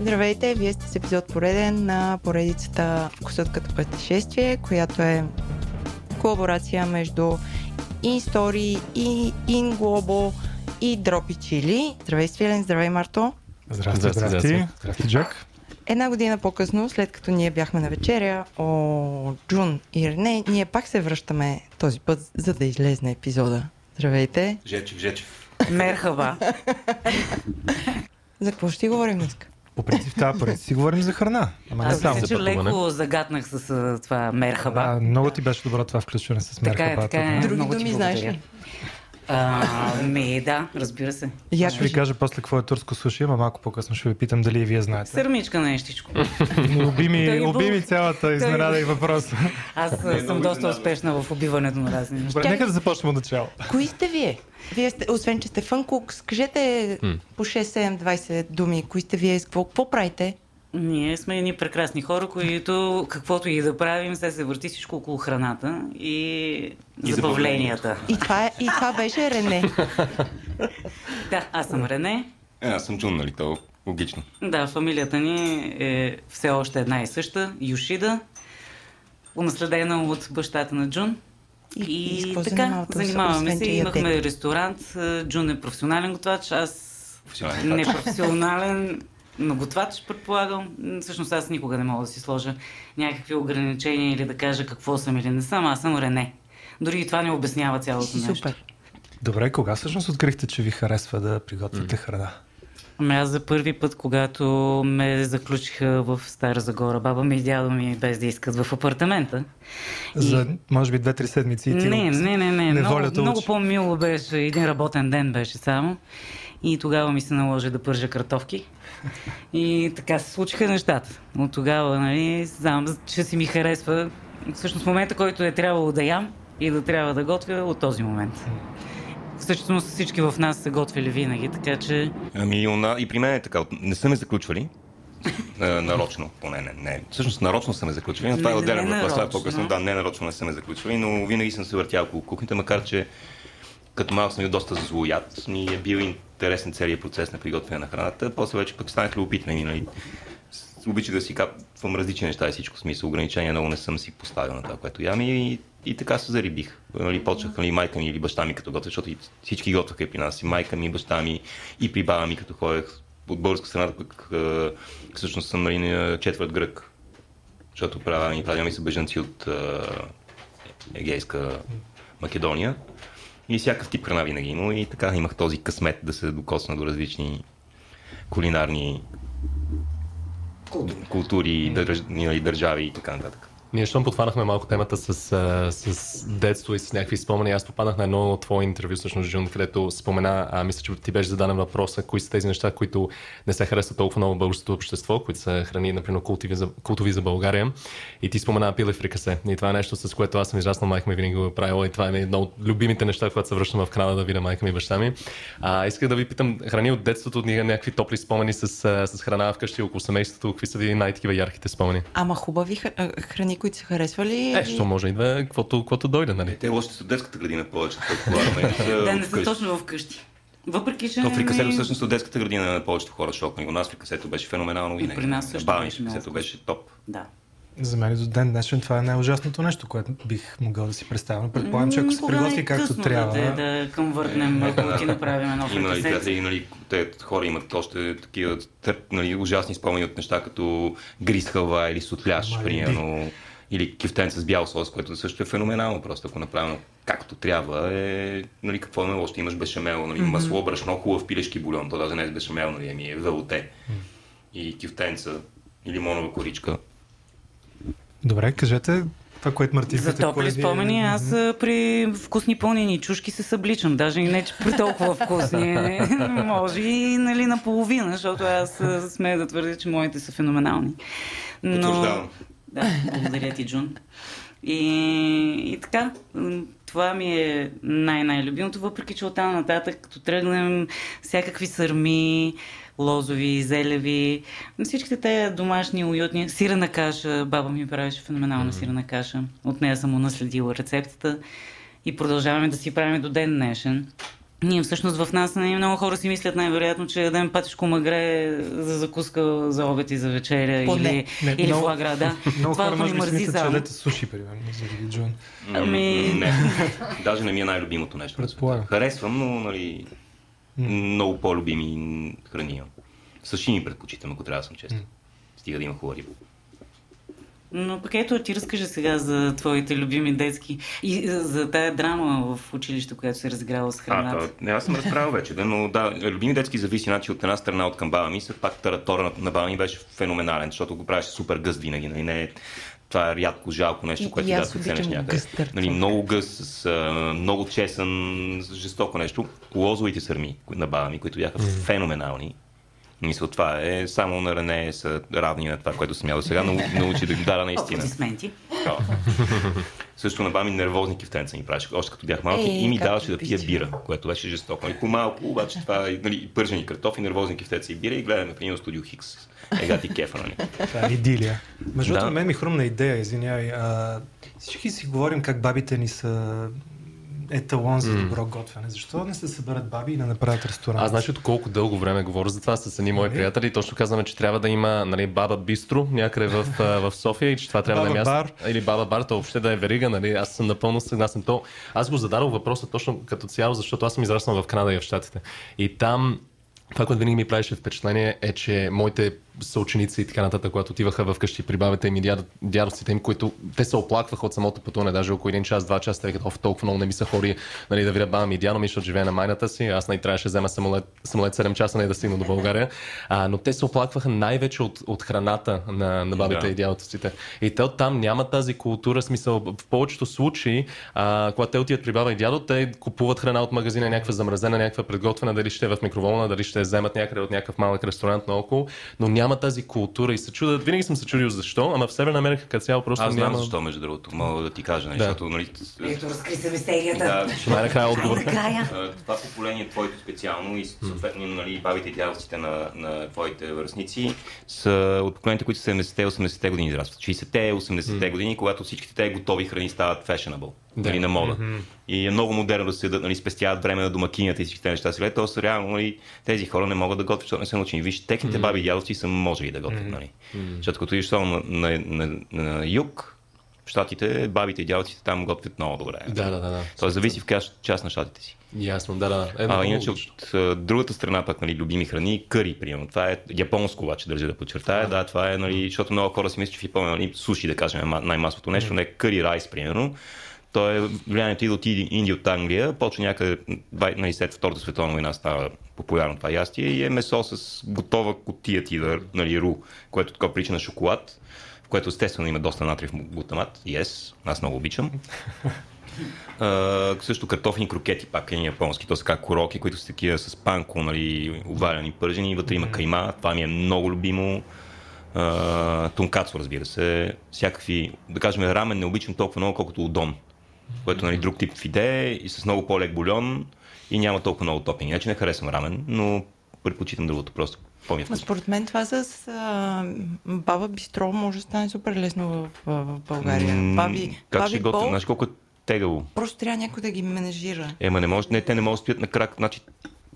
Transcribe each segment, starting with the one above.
Здравейте, вие сте с епизод пореден на поредицата като пътешествие, която е колаборация между InStory и InGlobo и Дропи Чили. Здравей, Свилен, здравей, Марто. Здрасти, Здрасти, здрасти. здрасти. Здрасти, Джак. Една година по-късно, след като ние бяхме на вечеря, о, Джун и Рене, ние пак се връщаме този път, за да излезне епизода. Здравейте. Жечев, Жечев. Мерхаба. За какво ще говорим днес? По принцип тази поредица си говорим за храна. Ама не Аз само. мисля, че леко загатнах с това мерхаба. А, много ти беше добро това включване с Така е, така е. да. Други думи знаеш ли? А, ми, да, разбира се. Я Ще ви кажа после какво е турско суши, ама малко по-късно ще ви питам дали и вие знаете. Сърмичка на нещичко. Уби ми, Той уби ми был- цялата изненада и въпрос. Аз съм доста успешна в убиването на разни неща. Нека да започнем от начало. Кои сте вие? Вие сте, освен, че сте фънкукс, кажете М. по 6, 7, 20 думи. Кои сте вие? Какво, какво правите? Ние сме едни прекрасни хора, които каквото и да правим, се се върти всичко около храната и, И забавленията. И това, е, и това беше Рене. Да, аз съм Рене. Е, аз съм Джун, нали? То логично. Да, фамилията ни е все още една и съща. Юшида, унаследена от бащата на Джун. И- и така, занимаваме се. Имахме ядете? ресторант. Джун е професионален готвач, аз непрофесионален, но готвач, предполагам. Всъщност аз никога не мога да си сложа някакви ограничения или да кажа какво съм или не съм. Аз съм Рене. Дори и това не обяснява цялото нещо. супер. Добре, кога всъщност открихте, че ви харесва да приготвяте храна? Ами аз за първи път, когато ме заключиха в Стара Загора, баба ми и дядо ми без да искат в апартамента. За, може би, две-три седмици и ти Не, не, не, не. Много, много по-мило беше. Един работен ден беше само. И тогава ми се наложи да пържа картофки. И така се случиха нещата. От тогава, нали, знам, че си ми харесва. Всъщност момента, който е трябвало да ям и да трябва да готвя, от този момент. Всъщност всички в нас са готвили винаги, така че Ами, она, и при мен е така. Не са ме заключвали. А, нарочно, поне не, не. Всъщност нарочно са ме заключвали, но това е отделен въпрос, това е по-късно. Да, не нарочно не са ме заключвали, но винаги съм се въртял около кухнята, макар че като малък съм бил доста злояд, ми е бил интересен целият процес на приготвяне на храната. После вече пък станах любопитен и нали, с- обичах да си капвам различни неща и всичко смисъл. Ограничения много не съм си поставил на това, което ям и, и така се зарибих. Нали, почнах нали, майка ми или баща ми като готвят, защото всички готваха и при нас. И майка ми, баща ми, и при баба ми като ходех от българска страна, пък всъщност съм нали, на четвърт грък. Защото права ми, правя ми са бежанци от а, Егейска Македония. И всякакъв тип храна винаги има. И така имах този късмет да се докосна до различни кулинарни култури, държ, нали, държави и така нататък. Ние, щом подхванахме малко темата с, с детство и с някакви спомени, аз попаднах на едно твое интервю, всъщност, Джун, където спомена, а, мисля, че ти беше зададен въпроса, кои са тези неща, които не се харесват толкова много българското общество, които са храни, например, култови за, култови за България. И ти спомена пиле фрикасе. И това е нещо, с което аз съм израснал, майка ми винаги го е правила и това е едно от любимите неща, когато се връщам в Канада да видя майка ми и баща ми. А, исках да ви питам, храни от детството, ние някакви топли спомени с, с храна вкъщи около семейството, какви са ви най-такива ярките спомени? Ама хубави храни, които са харесвали. Е, що може и да е, каквото, каквото дойде, нали? Те още са детската градина повече, предполагаме. да не са точно вкъщи. Въпреки, че... То фрикасето всъщност от детската градина на повечето хора, защото у нас фрикасето беше феноменално винаги. при нас също беше фрикасето беше топ. Да. За мен до ден днешен това е най-ужасното нещо, което бих могъл да си представя. Но предполагам, че ако се приготви е както късно трябва... Да, да конвъртнем, ако ти направим едно Има нали, фрикасе. приятели, нали, те хора имат още такива нали, ужасни спомени от неща, като гриз халва или сутляш, примерно. Или кифтенца с бял сос, което също е феноменално. Просто ако направено както трябва, е, нали, какво е още имаш бешамел, нали, масло, брашно, хубав пилешки бульон, то даже не е с бешамел, нали, ами е велоте. И кифтенца, и лимонова коричка. Добре, кажете това, което Мартин За топли е- спомени, аз а, при вкусни пълнени чушки се събличам. Даже и не, че при толкова вкусни. Може и нали, наполовина, защото аз а, смея да твърдя, че моите са феноменални. Но... Да, благодаря ти, Джун. И, и така, това ми е най-най-любимото, въпреки че оттам нататък, като тръгнем всякакви сърми, лозови, зелеви, всичките те домашни, уютни. Сирена каша, баба ми правеше феноменална mm-hmm. сирена каша. От нея съм унаследила рецептата и продължаваме да си правим до ден днешен. Ние всъщност в нас не, много хора си мислят най-вероятно, че дадем патишко магре за закуска за обед и за вечеря Поне. или, Не, или много- флагра, да. Много Това хора може би си мързи мислят, че лете суши, примерно, заради Джон. Ами- Не. Даже не ми е най-любимото нещо. Предполагам. Харесвам, но нали, много по-любими храни имам. Сашими предпочитам, ако трябва да съм честен. Стига да има хубава риба. Но пък ето ти разкажи сега за твоите любими детски и е, за тая драма в училище, която се разиграла с А, храната. то, не, аз съм разправил вече, да, но да, любими детски зависи, значи от една страна от към баба ми, след пак таратора на, на баба ми беше феноменален, защото го правеше супер гъст винаги, нали, не е това е рядко жалко нещо, което да се обичам ценеш някъде. Нали, много гъст, с а, много чесън, жестоко нещо. Лозовите сърми кои- на баба ми, които бяха феноменални. Мисля, това е само на Рене са равни на това, което съм ял до сега, но научи да ги дара наистина. Аплодисменти. Да. Също на баби нервозни кефтенца ми правеше, още като бях малки Е, и ми даваше да пия бира, което беше жестоко. И по-малко, обаче това е нали, пържени картофи, нервозни кефтенца и бира и гледаме в един студио Хикс. Ега ти кефа, нали? Това е идилия. Между Да. другото, мен ми хрумна идея, извинявай. А, всички си говорим как бабите ни са еталон за добро готвене. Защо не се съберат баби и не направят ресторант? Аз знаеш от колко дълго време говоря за това с едни мои Нали? приятели точно казваме, че трябва да има нали, баба бистро някъде в, в София и че това трябва да е Баба място. бар. Или баба бар, то въобще да е верига, нали? Аз съм напълно съгласен. То, аз го зададох въпроса точно като цяло, защото аз съм израснал в Канада и в Штатите. И там това, което винаги ми правеше впечатление е, че моите съученици и така нататък, когато отиваха в къщи при бабите им и дядо, дядовците им, които те се оплакваха от самото пътуване, даже около един час, два часа, тъй като «Оф, толкова много не ми са хори нали, да видя баба ми и дядо ми, защото живее на майната си. Аз най трябваше да взема самолет, самолет 7 часа, не да стигна до България. А, но те се оплакваха най-вече от, от храната на, на бабите Да. и дядовците. И те там няма тази култура, смисъл в повечето случаи, а, когато те отиват при баба и дядо, те купуват храна от магазина, някаква замразена, някаква предготвена, дали ще е в микроволна, дали ще вземат някъде от някакъв малък ресторант наоколо, но няма тази култура и се чудят. Винаги съм се чудил защо, ама в Северна Америка като цяло просто Аз знам няма. защо, между другото, мога да ти кажа, нали, Да. защото, нали, Ето, разкри се мистерията. да, Най-накрая отговор. Това поколение твоето специално и съответно нали, бабите и дядовците на, на твоите връзници са от поколенията, които са 70-те и 80-те години израстват. 60-те, 80-те години, когато всичките те готови храни стават fashionable, Да. нали, на мода. И е много модерно да се седат, нали, спестяват време на домакинята и всички тези неща. Сега то са реално, нали, тези хора не могат да готвят, защото не са научени. Виж, техните баби и дядовци са можели да готвят. Нали. Защото като идеш само на, на, на, на, юг, в Штатите, бабите и дядовците там готвят много добре. Да, да, да. да. Тоест зависи в коя част на щатите си. Ясно, да, да. Е, А, иначе логично. от а, другата страна пък, нали, любими храни, къри, примерно. Това е японско, обаче държа да подчертая. Да, това е, нали, защото много хора си мислят, че в Япония, нали, суши, да кажем, е ма- най-масовото нещо, не къри райс, примерно. То е влиянието идва от Индия, от Англия, почва някъде, нали, след Втората световна война става популярно това ястие и е месо с готова котия ти, да, нали, ру, което така прилича на шоколад, в което естествено има доста натриев глутамат. Yes, аз много обичам. А, също картофени крокети, пак е японски, то са как куроки, които са такива с панко, нали, обаляни пържени, вътре има кайма, това ми е много любимо. А, тункацо, разбира се, всякакви, да кажем, рамен не обичам толкова много, колкото удон, което е нали, друг тип фиде и с много по-лек бульон и няма толкова много топинги. Значи не харесвам рамен, но предпочитам другото просто. По-ми е според мен това с а, баба бистро може да стане супер лесно в, в, в България. М, Баби, как баби ще готвя? бол, Знаеш колко е тегаво? просто трябва някой да ги менажира. Ема не може, не, те не могат да стоят на крак. Значи,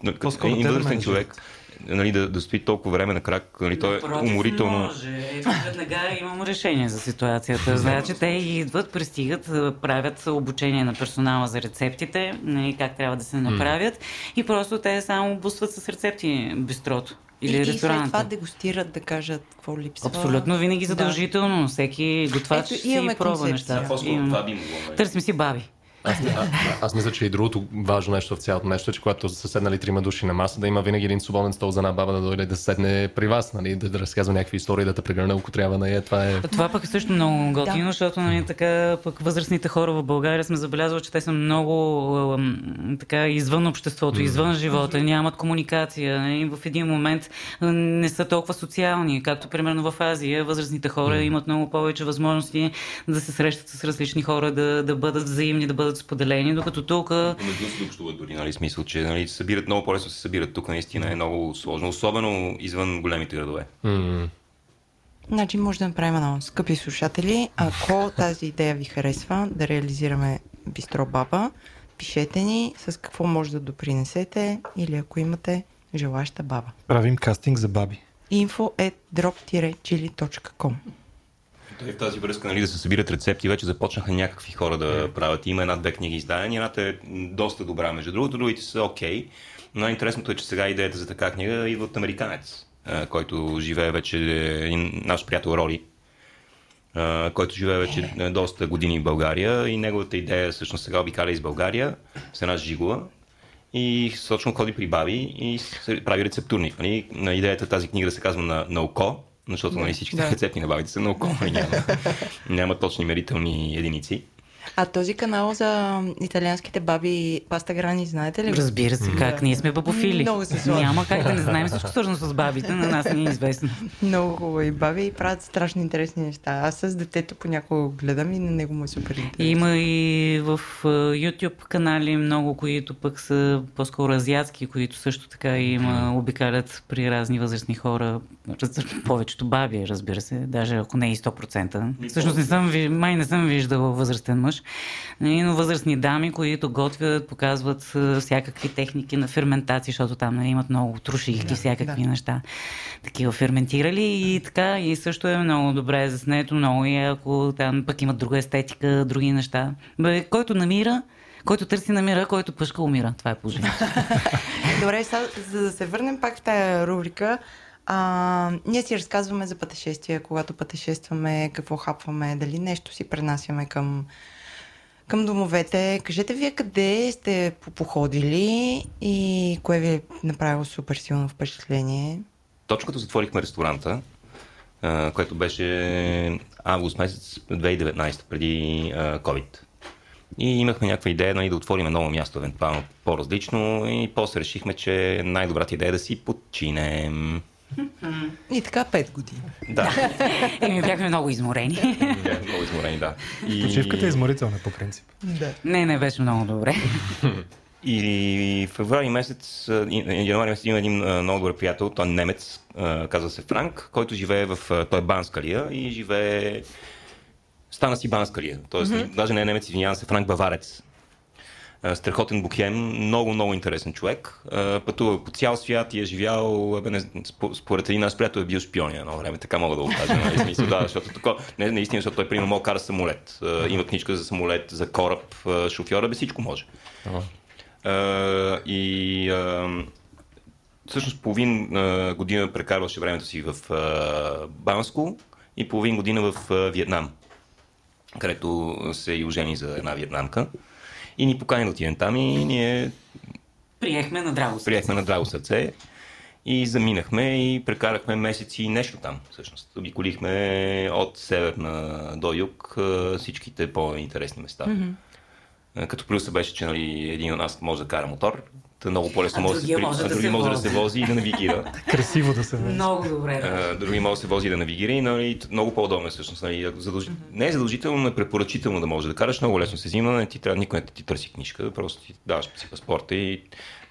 на- По-скоро възрастен менажират. човек нали, да, да стои толкова време на крак, нали, то е уморително. Може. Ето, веднага имам решение за ситуацията. Значи те идват, пристигат, правят обучение на персонала за рецептите, нали, как трябва да се направят и просто те само бустват с рецепти бистрото или и, и след това дегустират да кажат какво липсва. Абсолютно винаги задължително. Всеки готвач Ето, си имаме пробва концепция. нещата. Да, по-скоро Имаме. това би могло. нали. Търсим си баби. Аз, а, аз мисля, че и другото важно нещо в цялото нещо е, че когато са седнали трима души на маса, да има винаги един свободен стол за една баба да дойде да седне при вас, нали, да, да разказва някакви истории, да те прегърне, ако трябва. Нали, това е... Това пък е също много готино, Да. защото нали, така, пък възрастните хора в България сме забелязали, че те са много така, извън обществото, извън живота, нямат комуникация. Нали, в един момент не са толкова социални, както примерно в Азия. Възрастните хора имат много повече възможности да се срещат с различни хора, да, да бъдат взаимни, да бъдат споделени, докато тук Помежду си да общуват дори, нали, смисъл, че нали, се събират много по-лесно се събират. Тук наистина е много сложно, особено извън големите градове. Значи може да направим едно, скъпи слушатели, ако тази идея ви харесва, да реализираме Бистро Баба, пишете ни с какво може да допринесете или ако имате желаща баба. Правим кастинг за баби. info at drop-chili.com Той в тази връзка нали, да се събират рецепти, вече започнаха някакви хора да правят. Има една-две книги издадени, едната е доста добра, между другото, другите са окей. Но най-интересното е, че сега идеята за така книга идва от американец, който живее вече, е наш приятел Роли, който живее вече е, доста години в България и неговата идея всъщност сега обикаля из България с една жигула и точно ходи при баби и прави рецептурник. Нали? На идеята тази книга да се казва на, на око, защото нали, всичките Да. рецепти на бабите са нали? няма, няма точни мерителни единици. А този канал за италианските баби Паста Грани, знаете ли? Разбира се, как ние сме бабофили. Много се сладко. Няма как да не знаем всичко свързано с бабите, на нас не е известно. Много хубави баби и правят страшно интересни неща. Аз с детето понякога гледам и на него му е супер интересно. Има и в YouTube канали много, които пък са по-скоро азиатски, които също така има, обикалят при разни възрастни хора. Повечето баби, разбира се, даже ако не и 100%. Всъщност не съм, ви- май не съм виждала възрастен мъж, Нали, но възрастни дами, които готвят, показват всякакви техники на ферментация, защото там нали, имат много трушихи, всякакви неща. Такива ферментирали и така. И също е много добре заснето, много и ако там пък имат друга естетика, други неща. Бе, който намира, който търси намира, който пъшка умира. Това е положението. Добре, сега, за да се върнем пак в тая рубрика, а, ние си разказваме за пътешествия, когато пътешестваме, какво хапваме, дали нещо си пренасяме към, към домовете. Кажете вие къде сте по- походили и кое ви е направило супер силно впечатление? Точно затворихме ресторанта, а, което беше август месец 2019, преди COVID. И имахме някаква идея нали, да отворим ново място, евентуално по-различно и после решихме, че най-добрата идея е да си починем. И така 5 години. Да, И ми бяхме много изморени. бяхме много изморени, да. И... Почивката е изморителна по принцип. Да. Не, не, беше много добре. И февруари месец, януари месец има един много добър приятел, той е немец, казва се Франк, който живее в, той е банскалия и живее, стана си банскалия, т.е. Mm-hmm. даже не е немец, извинявам се, Франк Баварец. А, Страхотен бухем, много, много интересен човек. А, Пътува по цял свят и е живял, не, спо- според един наш приятел е бил шпион едно време, така мога да го кажа. Нали? Смисъл, да, защото тако, не, наистина, защото той, примерно, мога кара самолет. А, Има книжка за самолет, за кораб, шофьора, бе всичко може. И всъщност половин година прекарваше времето си в Банско и половин година в Виетнам, където се и ожени за една вьетнамка. И ни покани да отидем там и ние Приехме на драго. приехме на драго сърце и заминахме и прекарахме месеци и нещо там, всъщност. Обиколихме от север на до юг всичките по-интересни места. Mm-hmm. Като плюса беше, че нали, един от нас може да кара мотор, та много по-лесно може да се, може а да други се може да се вози и да навигира. Красиво да се вози. Много добре. А, други може да се вози и да навигира и нали, много по-удобно е всъщност. Нали, задълж... Не е задължително, но е препоръчително да може да караш. Много лесно се взима, не ти трябва, никой не ти търси книжка, просто ти даваш си паспорта и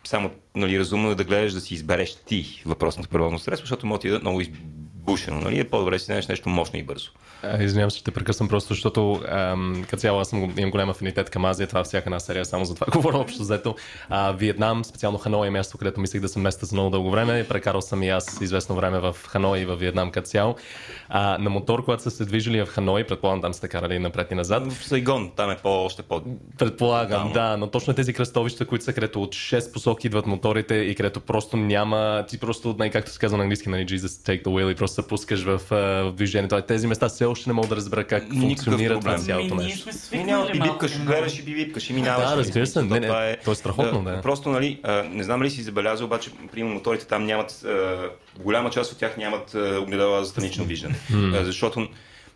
само нали, разумно е да гледаш да си избереш ти въпросното превозно средство, защото може да дадат много избушено. Нали? Е по-добре да си вземеш нещо мощно и бързо. А, Извинявам се, че те прекъсвам просто, защото ам, като цяло аз съм, имам голям афинитет към Азия, това всяка една серия, само за това говоря общо взето. А, Виетнам, специално Ханой е място, където мислех да съм места за много дълго време. Прекарал съм и аз известно време в Ханой и в Виетнам като цяло. А, на мотор, когато са се движили в Ханой, предполагам там сте карали напред и назад, В Сайгон, там е по, още по... Предполагам, Да. да, но точно тези кръстовища, които са където от 6 посоки идват моторите и където просто няма, ти просто, най- както се казва на английски, нали, Jesus take the wheel и просто се пускаш в, а, в движението. Тези места все още не мога да разбера как Никакъв функционира това цялото Ми, ние нещо. И няма би бипкаш, гледаш и би бипкаш и минаваш. Да, разбира се. Не, не, това е, то е страхотно, да. Просто, нали, а, не знам ли си забелязал, обаче, примерно моторите там нямат, а, голяма част от тях нямат а, огледала за странично виждане. А, защото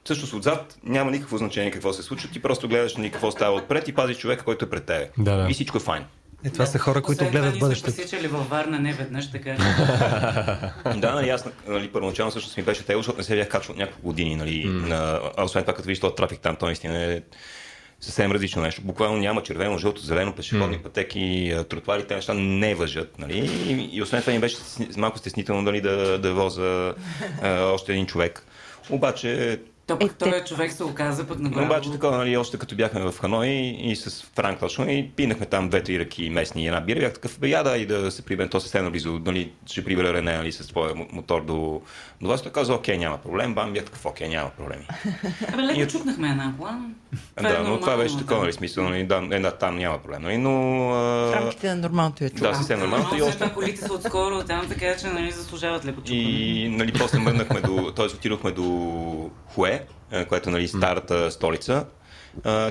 всъщност отзад няма никакво значение какво се случва, ти просто гледаш нали, какво става отпред и пазиш човека, който е пред тебе. Да, да. И всичко е файн. Е, това са хора, които Освен гледат бъдещето. Ние сме във Варна не веднъж, така. Да, нали, аз нали, първоначално всъщност ми беше тегло, защото не се бях качвал от няколко години. Нали, на, а освен това, като виж този трафик там, то наистина е съвсем различно нещо. Буквално няма червено, жълто, зелено, пешеходни пътеки, а, тротуари, те неща не въжат. Нали? И, и освен това ми беше малко стеснително дали, да, да воза а, още един човек. Обаче То пък Е, той те- човек се оказа пък направо. обаче такова, нали, още като бяхме в Ханой и с Франк точно и пинахме там две-три ръки местни и една бира, бях такъв, бе, яда и да се приберем, то съвсем близо, нали, ще прибера Рене нали, с твоя мо- мотор до, до вас. Той каза, окей, няма проблем, бам, бях такъв, окей, няма проблеми. Абе, леко И- чукнахме една кола. но е да, но това беше такова, да. нали, смисъл, нали, да, една там няма проблем, нали, но... В А... рамките на нормалното е чу. Да, съвсем нормално. Но И още колите са отскоро там, така че нали, заслужават леко чукане. И нали, после мръднахме до, т.е. отидохме до Хуе, което е нали, старата столица.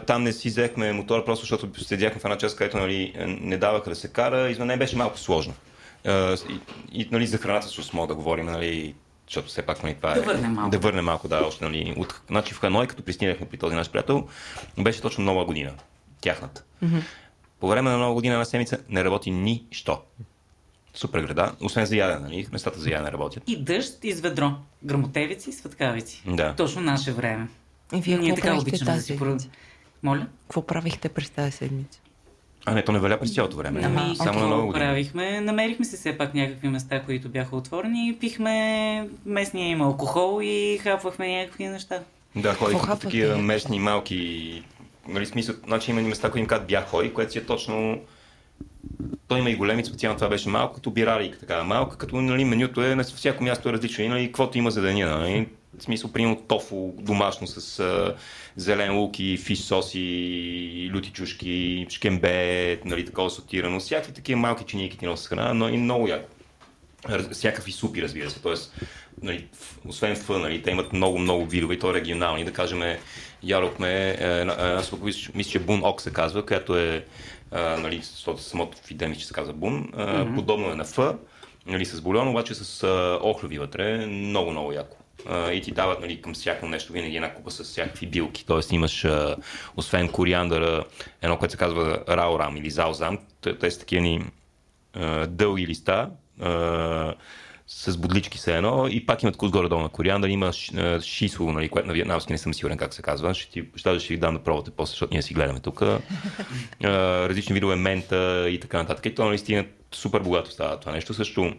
Там не си взехме мотора, просто защото седяхме в една част, където нали, не даваха да се кара. Извън нея беше малко сложно. И, и нали, за храната с осмо да говорим, нали, защото все пак нали, това е... Да върнем малко. Да върнем малко, да, още. Нали, от, значи в Ханой, като пристигнахме при този наш приятел, беше точно нова година. Тяхната. По време на нова година на седмица не работи нищо. Супер града, освен за ядене, нали? Местата за ядене работят. И дъжд, и с ведро. Грамотевици и светкавици. Да. Точно наше време. И вие Ние така обичаме да тази си седмица? Моля? Какво правихте през тази седмица? А не, то не валя през цялото време. Ами, Само на година. правихме? Намерихме се все пак някакви места, които бяха отворени пихме местния им алкохол и хапвахме някакви неща. Да, ходих Какво по такива местни малки... Нали, смисъл, значи има места, които им казват бях хой, което си е точно... Той има и големи, специално това беше малко, като бирарик, така малка, като нали, менюто е на всяко място е различно, и, нали, каквото има за деня. Нали. В смисъл, примерно тофу домашно с а, зелен лук и фиш сос и люти чушки, шкембе, нали, такова сотирано. Всякакви такива малки чинийки ти носят храна, но и много яко. Всякакви супи, разбира се. Тоест, нали, освен ф, нали, те имат много, много видове и то регионални. Да кажем, ядохме е, една, една супа, мисля, че Бун Ок се казва, която е, а, нали, защото самото в идея че се казва Бун. А, Подобно е на Ф, нали, с бульон, обаче с а, охлюви вътре. Много, много яко. А, и ти дават нали, към всяко нещо винаги една купа с всякакви билки. Тоест имаш, а, освен кориандъра, едно, което се казва раорам или заозам. Те, са такива ни дълги листа, с бодлички се едно и пак имат вкус горе-долу на кориандър, има ш- а, шисло, нали, което на вьетнамски не съм сигурен как се казва, ще, ти, ще, ще ви дам да пробвате после, защото ние си гледаме тук. А, различни видове мента и така нататък. И то наистина супер богато става това нещо. Също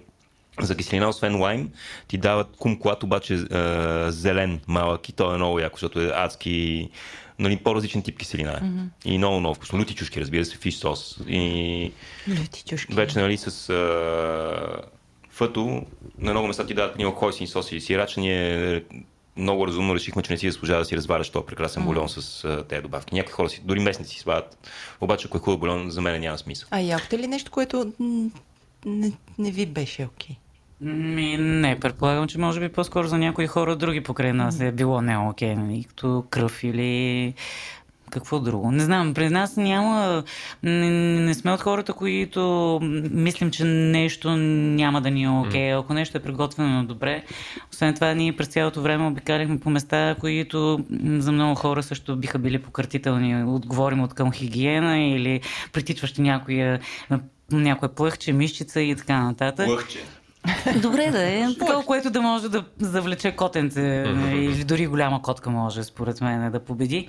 за киселина, освен лайм, ти дават кумклат, обаче а, зелен, малък и то е много яко, защото е адски нали, по-различен тип киселина. е. И много, много вкусно. Люти чушки, разбира се, фиш сос. И Люти чушки. вече, нали, с а, фъто, на много места ти дават много хойсин соси и сирач. Ние много разумно решихме, че не си заслужава да си разваляш този прекрасен бульон с а, тези добавки. Някои хора си, дори местни си слагат. Обаче, ако е хубав бульон, за мен няма смисъл. А яхте ли нещо, което не, не ви беше окей? Ми, не, предполагам, че може би по-скоро за някои хора други покрай нас е било не окей, нали, като кръв или какво друго. Не знам, при нас няма... Не, не сме от хората, които мислим, че нещо няма да ни е окей. Ако нещо е приготвено добре. Освен това, ние през цялото време обикаляхме по места, които за много хора също биха били пократителни. Отговорим от към хигиена или притичващи някоя, някоя плъхче, мишчица и така нататък. Лъхче. Добре да е. Такова, което да може да завлече котенце или дори голяма котка може, според мен, да победи.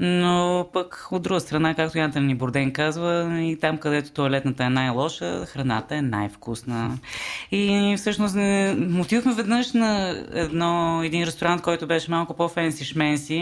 Но пък от друга страна, както Янтен ни Борден казва, и там, където туалетната е най-лоша, храната е най-вкусна. И всъщност отидохме веднъж на едно, един ресторант, който беше малко по-фенси шменси.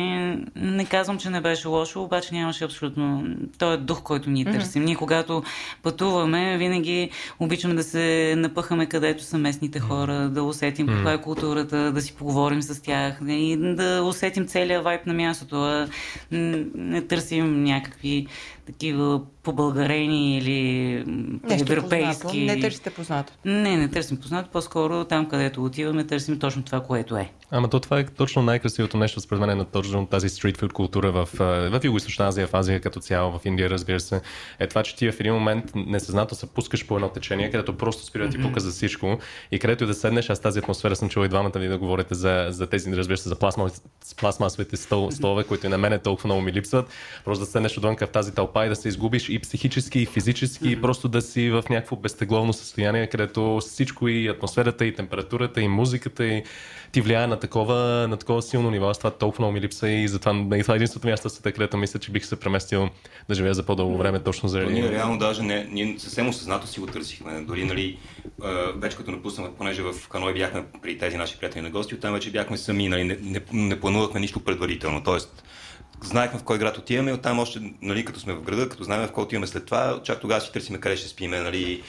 Не казвам, че не беше лошо, обаче нямаше абсолютно този дух, който ние търсим. Ние, когато пътуваме, винаги обичаме да се напъхаме където са местните хора, да усетим каква е културата, да си поговорим с тях и да усетим целият вайб на мястото. А не търсим някакви такива побългарени или Нещо европейски. познато. Не търсите познато. Не, не търсим познато, по-скоро там, където отиваме, търсим точно това, което е. Ама то това е точно най-красивото нещо, според мен, е на точно тази стрит фуд култура в, в Юго-Источна Азия, в Азия като цяло, в Индия, разбира се. Е това, че ти в един момент несъзнато се пускаш по едно течение, където просто спира да ти пука за всичко и където и да седнеш, аз тази атмосфера съм чул и двамата ви да говорите за, за тези, разбира се, за пластмас, пластмасовите стол, столове, които и на мен толкова много ми липсват. Просто да седнеш отвънка в тази тълпа и да се изгубиш и психически, и физически, mm-hmm. просто да си в някакво безтегловно състояние, където всичко и атмосферата, и температурата, и музиката, и ти влияе на такова, на такова силно ниво. Аз това толкова много ми липса и затова и това е единственото място в света, където мисля, че бих се преместил да живея за по-дълго време, точно заради. Ние реално даже не, ние съвсем осъзнато си го търсихме. Дори, нали, вече като напуснахме, понеже в Ханой бяхме при тези наши приятели на гости, оттам вече бяхме сами, нали, не, не, не планувахме нищо предварително. Тоест, знаехме в кой град отиваме, оттам още, нали, като сме в града, като знаем в кой отиваме след това, чак тогава си търсиме къде ще спиме, нали,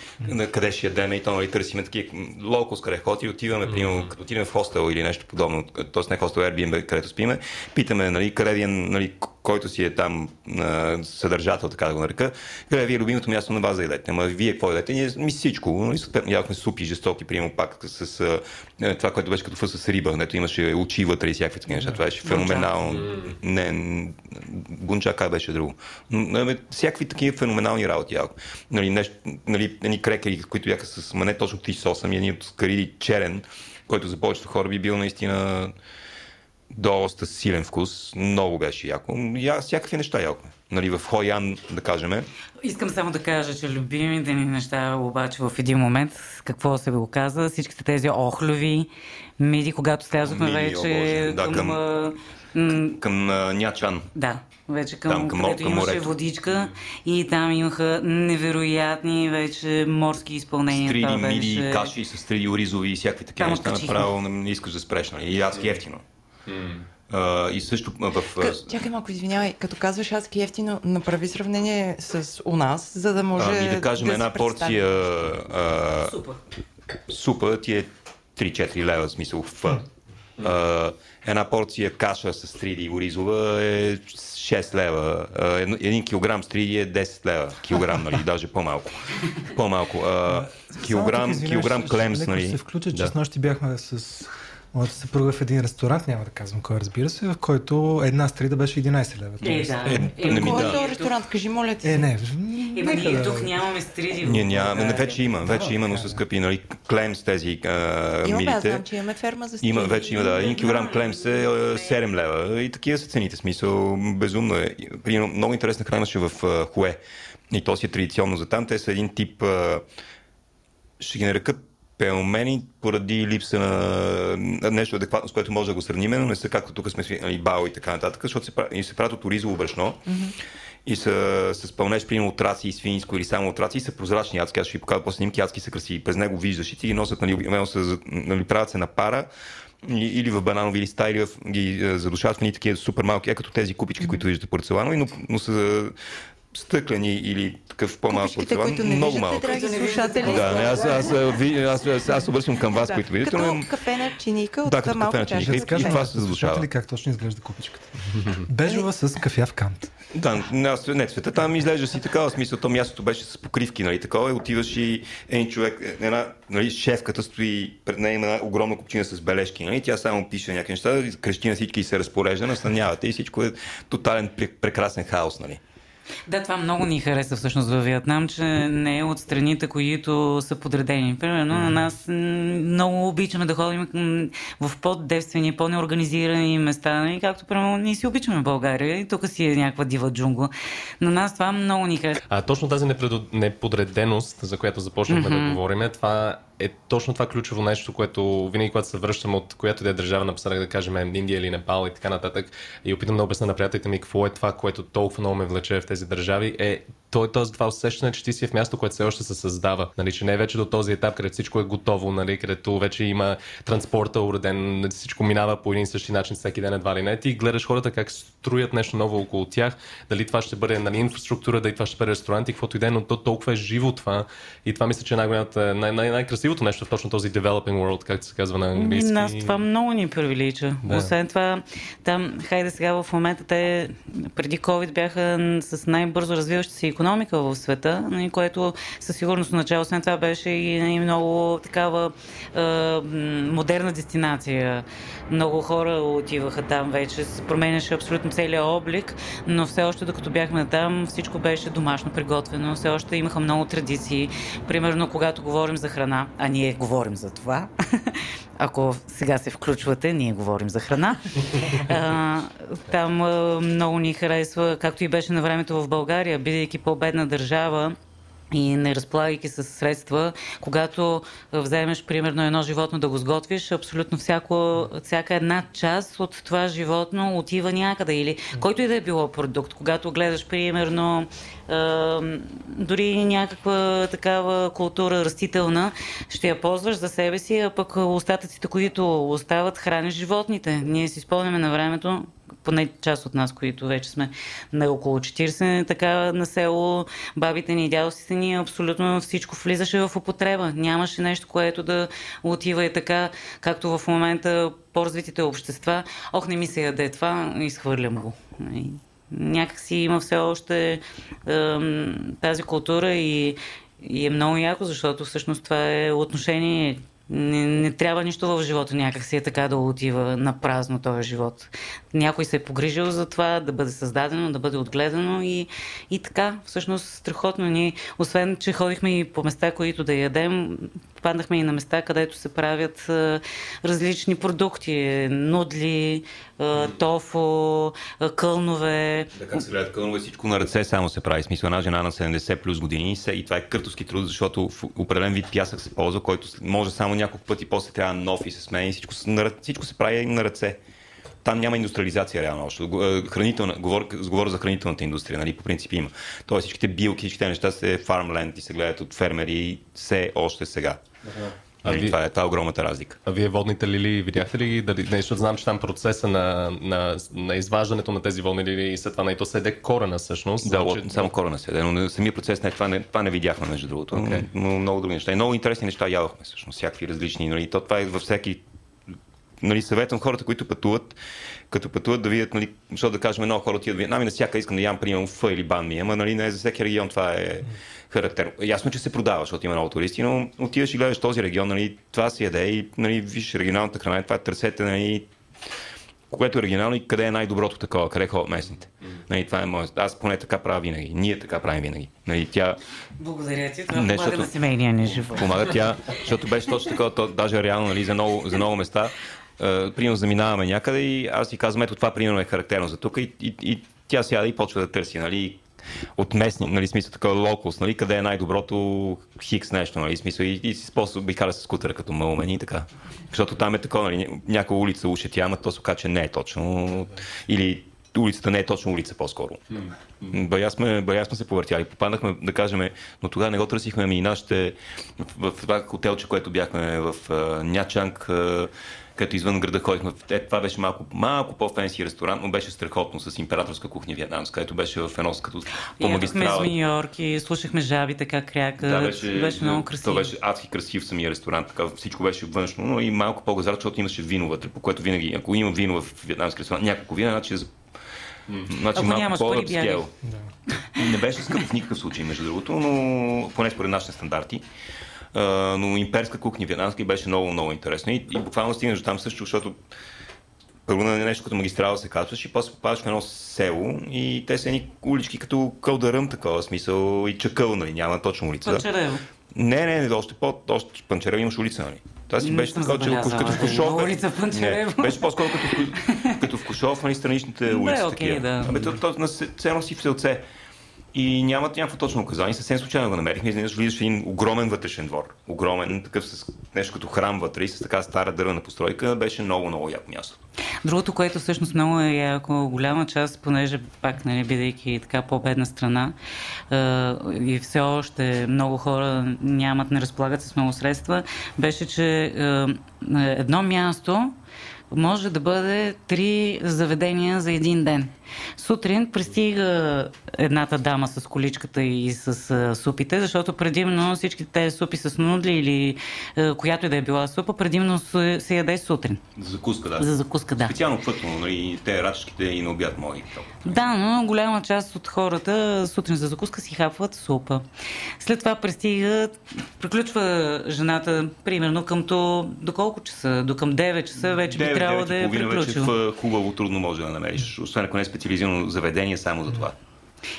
къде ще ядеме и то, нали, търсиме такива локус, къде хоти, отиваме, mm-hmm. примерно, като отидем в хостел или нещо подобно, т.е. не хостел, Airbnb, където спиме, питаме, нали, къде е, нали, който си е там а, съдържател, така да го нарека, къде ви е любимото място на вас да ядете. Ама вие какво ядете? Ние ми всичко. Нали, съответно, ядохме супи жестоки, примерно пак с а, това, което беше като фъс с риба, нето имаше очи вътре и всякакви такива неща. Това беше феноменално. Не, гунча как беше друго. Но, всякакви такива феноменални работи ядох. Нали, нещо, нали, едни крекери, които бяха с мане точно 38 и едни от кариди черен, който за повечето хора би бил наистина доста силен вкус. Много беше яко. Я, всякакви неща яко. Нали, в Хоян, да кажем. Искам само да кажа, че любимите ни неща обаче в един момент, какво се го каза, всичките тези охлюви, миди, когато слязохме вече да, към, към, към а, Нячан. Да, вече към, там, към, където към имаше морето. водичка и там имаха невероятни вече морски изпълнения. Стриди, миди, беше... каши с стриди оризови и всякакви такива неща. Направо не искаш да спреш, нали? И адски ефтино. Uh, и също в... К- чакай малко, извинявай, като казваш аз ефтино, направи сравнение с у нас, за да може uh, и да кажем да една порция uh, супа. супа ти е 3-4 лева, в смисъл в... Uh, една порция каша с 3D оризова е 6 лева. Uh, един килограм с 3D е 10 лева. Килограм, нали, даже по-малко. По-малко. Uh, килограм, килограм клемс, нали. се включа, че да. с нощи бяхме с Моята съпруга в един ресторант, няма да казвам кой, разбира се, в който една стрида беше 11 лева. Е, да. Е, е, е, кой е ресторант? Кажи, моля ти. Е, не. Е, не ние тук нямаме стриди. Ние нямаме, не, вече има, вече има, но с скъпи, нали, клемс тези а, има, милите. Знам, че имаме ферма за стриди. Има, вече има, да. Един килограм клемс е 7 лева. И такива са цените, смисъл, безумно е. Примерно, много интересна храна имаше в Хуе. И то си е традиционно за там. Те са един тип, ще ги нарекат пелмени поради липса на нещо адекватно, с което може да го сравним, но не са както тук сме свикнали бао и така нататък, защото се, и се правят от оризово брашно mm-hmm. и са с пълнеж, примерно от раци и свинско или само от раци и са прозрачни адски. Аз ще ви покажа после снимки, адски са красиви. През него виждаш и ти ги носят, нали, са, нали, правят се на пара или в бананови листа, или в, ги задушават в такива супер малки, е като тези купички, mm-hmm. които виждате порцеланови, но, но са стъклени или такъв по-малък порцелан, много малък. Драги слушатели. Да, не, аз, аз, аз, аз, аз обръщам към вас, да. които видите. Като но... кафена чиника от да, като кафена чиника. И, и това се задушава. как точно изглежда купичката? Бежова с кафяв кант. Да, не, цвета там изглежда си такава смисъл. То мястото беше с покривки, нали, такова. И отиваш и един човек, една, нали, шефката стои пред нея има една огромна купчина с бележки, нали, тя само пише някакви неща, крещи на всички и се разпорежда, настанявате и всичко е тотален прекрасен хаос, нали. Да, това много ни хареса всъщност във Виетнам, че не е от страните, които са подредени. Примерно на нас много обичаме да ходим в по-девствени, по-неорганизирани места, и както примерно ние си обичаме България и тук си е някаква дива джунгла. На нас това много ни хареса. А точно тази неподреденост, за която започнахме mm-hmm. да говорим, това е точно това ключово нещо, което винаги, когато се връщам от която да е държава напоследък, да кажем Индия или Непал и така нататък, и опитам да обясня на приятелите ми какво е това, което толкова много ме влече в тези държави, е той, е този, това усещане, че ти си в място, което все още се създава. Нали, че не е вече до този етап, където всичко е готово, нали, където вече има транспорта уреден, всичко минава по един и същи начин всеки ден едва ли не. Ти гледаш хората как строят нещо ново около тях, дали това ще бъде нали, инфраструктура, дали това ще бъде ресторант и каквото и да е, но то толкова е живо това. И това мисля, че е най-голямата, най- най- най-красивото нещо в точно този developing world, както се казва на английски. Нас това много ни привлича. Да. Освен това, там, хайде сега в момента те преди COVID бяха с най-бързо развиваща се економика в света, нали, което със сигурност начало след това беше и много такава е, модерна дестинация. Много хора отиваха там вече, се променяше абсолютно целият облик, но все още докато бяхме там, всичко беше домашно приготвено, все още имаха много традиции. Примерно, когато говорим за храна, а ние говорим за това, ако сега се включвате, ние говорим за храна. А, там а, много ни харесва, както и беше на времето в България, бидейки по-бедна държава, и не разполагайки с средства, когато вземеш примерно едно животно да го сготвиш, абсолютно всяко, всяка една част от това животно отива някъде или който и да е било продукт. Когато гледаш примерно дори някаква такава култура растителна, ще я ползваш за себе си, а пък остатъците, които остават, храниш животните. Ние си спомняме на времето, поне част от нас, които вече сме на около 40, така на село, бабите ни и дядовците ни, абсолютно всичко влизаше в употреба. Нямаше нещо, което да отива и така, както в момента по-развитите общества. Ох, не ми се яде това, изхвърлям го. Някак си има все още е, тази култура и, и е много яко, защото всъщност това е отношение не, не трябва нищо в живота някак си е така да отива на празно този живот. Някой се е погрижил за това да бъде създадено, да бъде отгледано и, и така, всъщност страхотно ни, освен, че ходихме и по места, които да ядем, попаднахме и на места, където се правят а, различни продукти, нудли, а, тофо, а, кълнове. Да, как се гледат кълнове, всичко на ръце само се прави. Смисъл, една жена на 70 плюс години и това е къртовски труд, защото в определен вид пясък се ползва, който може само няколко пъти, после трябва нов и се смени и всичко, всичко се прави на ръце там няма индустриализация реално още. Хранителна, говоря, говоря за хранителната индустрия, нали, по принцип има. Тоест всичките билки, всичките неща се фармленд и се гледат от фермери все още сега. А нали, ви... Това е тази огромната разлика. А вие водните лили видяхте ли? Дали, нещо знам, че там процеса на, на, на изваждането на тези водни лили и след това на то седе корена всъщност. Да, значи... само корена седе, но самия процес не, това, не, това не видяхме между другото. Okay. Но, но, много други неща. И много интересни неща ядохме всъщност, всякакви различни. Нали, то, това е във всеки нали, съветвам хората, които пътуват, като пътуват да видят, нали, защото да кажем, много хора отиват в Виетнам и на всяка искам да ям, примерно, фъ или бан ми, ама нали, не за всеки регион това е характерно. Ясно, че се продава, защото има много туристи, но отиваш и гледаш този регион, нали, това си яде и нали, виж регионалната храна, това е търсете, нали, което е оригинално и къде е най-доброто такова, къде ходят местните. Нали, това е моят. Аз поне така правя винаги. Ние така правим винаги. Нали, тя... Благодаря ти, това не, помага защото... на семейния ни живот. Помага тя, защото беше точно такова, то, даже реално нали, за, много, за много места. Uh, примерно заминаваме някъде и аз си казвам, ето това примерно е характерно за тук и, и, и тя сяда и почва да търси, нали, от местни, нали, смисъл такова локус, нали, къде е най-доброто хикс нещо, нали, смисъл и, и способ би кара с скутера като мълмен и така. Защото там е такова, нали, някаква улица уше тя, ама то се оказа, че не е точно. Или улицата не е точно улица по-скоро. Бая сме, бая сме се повъртяли. Попаднахме, да кажем, но тогава не го търсихме, ами нашите в това хотелче, което бяхме в Нячанг, където извън града ходихме. Е, това беше малко, малко по-фенси ресторант, но беше страхотно с императорска кухня вьетнамска, където беше в едно като по магистрала. с Нью-Йорк и слушахме жабите как кряка. Да, беше, беше много красиво. Това беше адски красив самия ресторант, така, всичко беше външно, но и малко по-газар, защото имаше вино вътре, по което винаги, ако има вино в вьетнамски ресторант, няколко вина, значи Значи Ако малко по-апскел. Да. Не беше скъп в никакъв случай, между другото, но поне според нашите стандарти но имперска кухня вьетнамска беше много, много интересно. И, и буквално стигнах до там също, защото първо на нещо като магистрала се качваш и после попадаш в едно село и те са едни улички като кълдаръм, такова смисъл и чакъл, нали, няма точно улица. Панчарево. Не, не, не, още по, още Панчарево имаш улица, нали. Това си беше такова, че като в Кошов. Улица не, беше по-скоро като, като в Кошов, нали, страничните улици. Да, окей, да. Абе, то, то, на, си в селце и нямат някакво точно указание. Съвсем случайно го намерихме. Изведнъж влизаш в един огромен вътрешен двор. Огромен, такъв с нещо като храм вътре и с така стара дървена постройка. Беше много, много яко място. Другото, което всъщност много е яко, голяма част, понеже пак, нали, бидейки така по-бедна страна е, и все още много хора нямат, не разполагат с много средства, беше, че е, едно място може да бъде три заведения за един ден. Сутрин пристига едната дама с количката и с а, супите, защото предимно всички тези супи с нудли или а, която и да е била супа, предимно се, се яде сутрин. За закуска, да. За закуска, да. Специално пътно, нали, те рачките и на обяд мои. Да, но голяма част от хората сутрин за закуска си хапват супа. След това пристига, приключва жената примерно към то, до колко часа? До към 9 часа вече 9, би трябвало да е приключил. Вече хубаво трудно може да намериш, освен ако не е специализирано заведение само за това.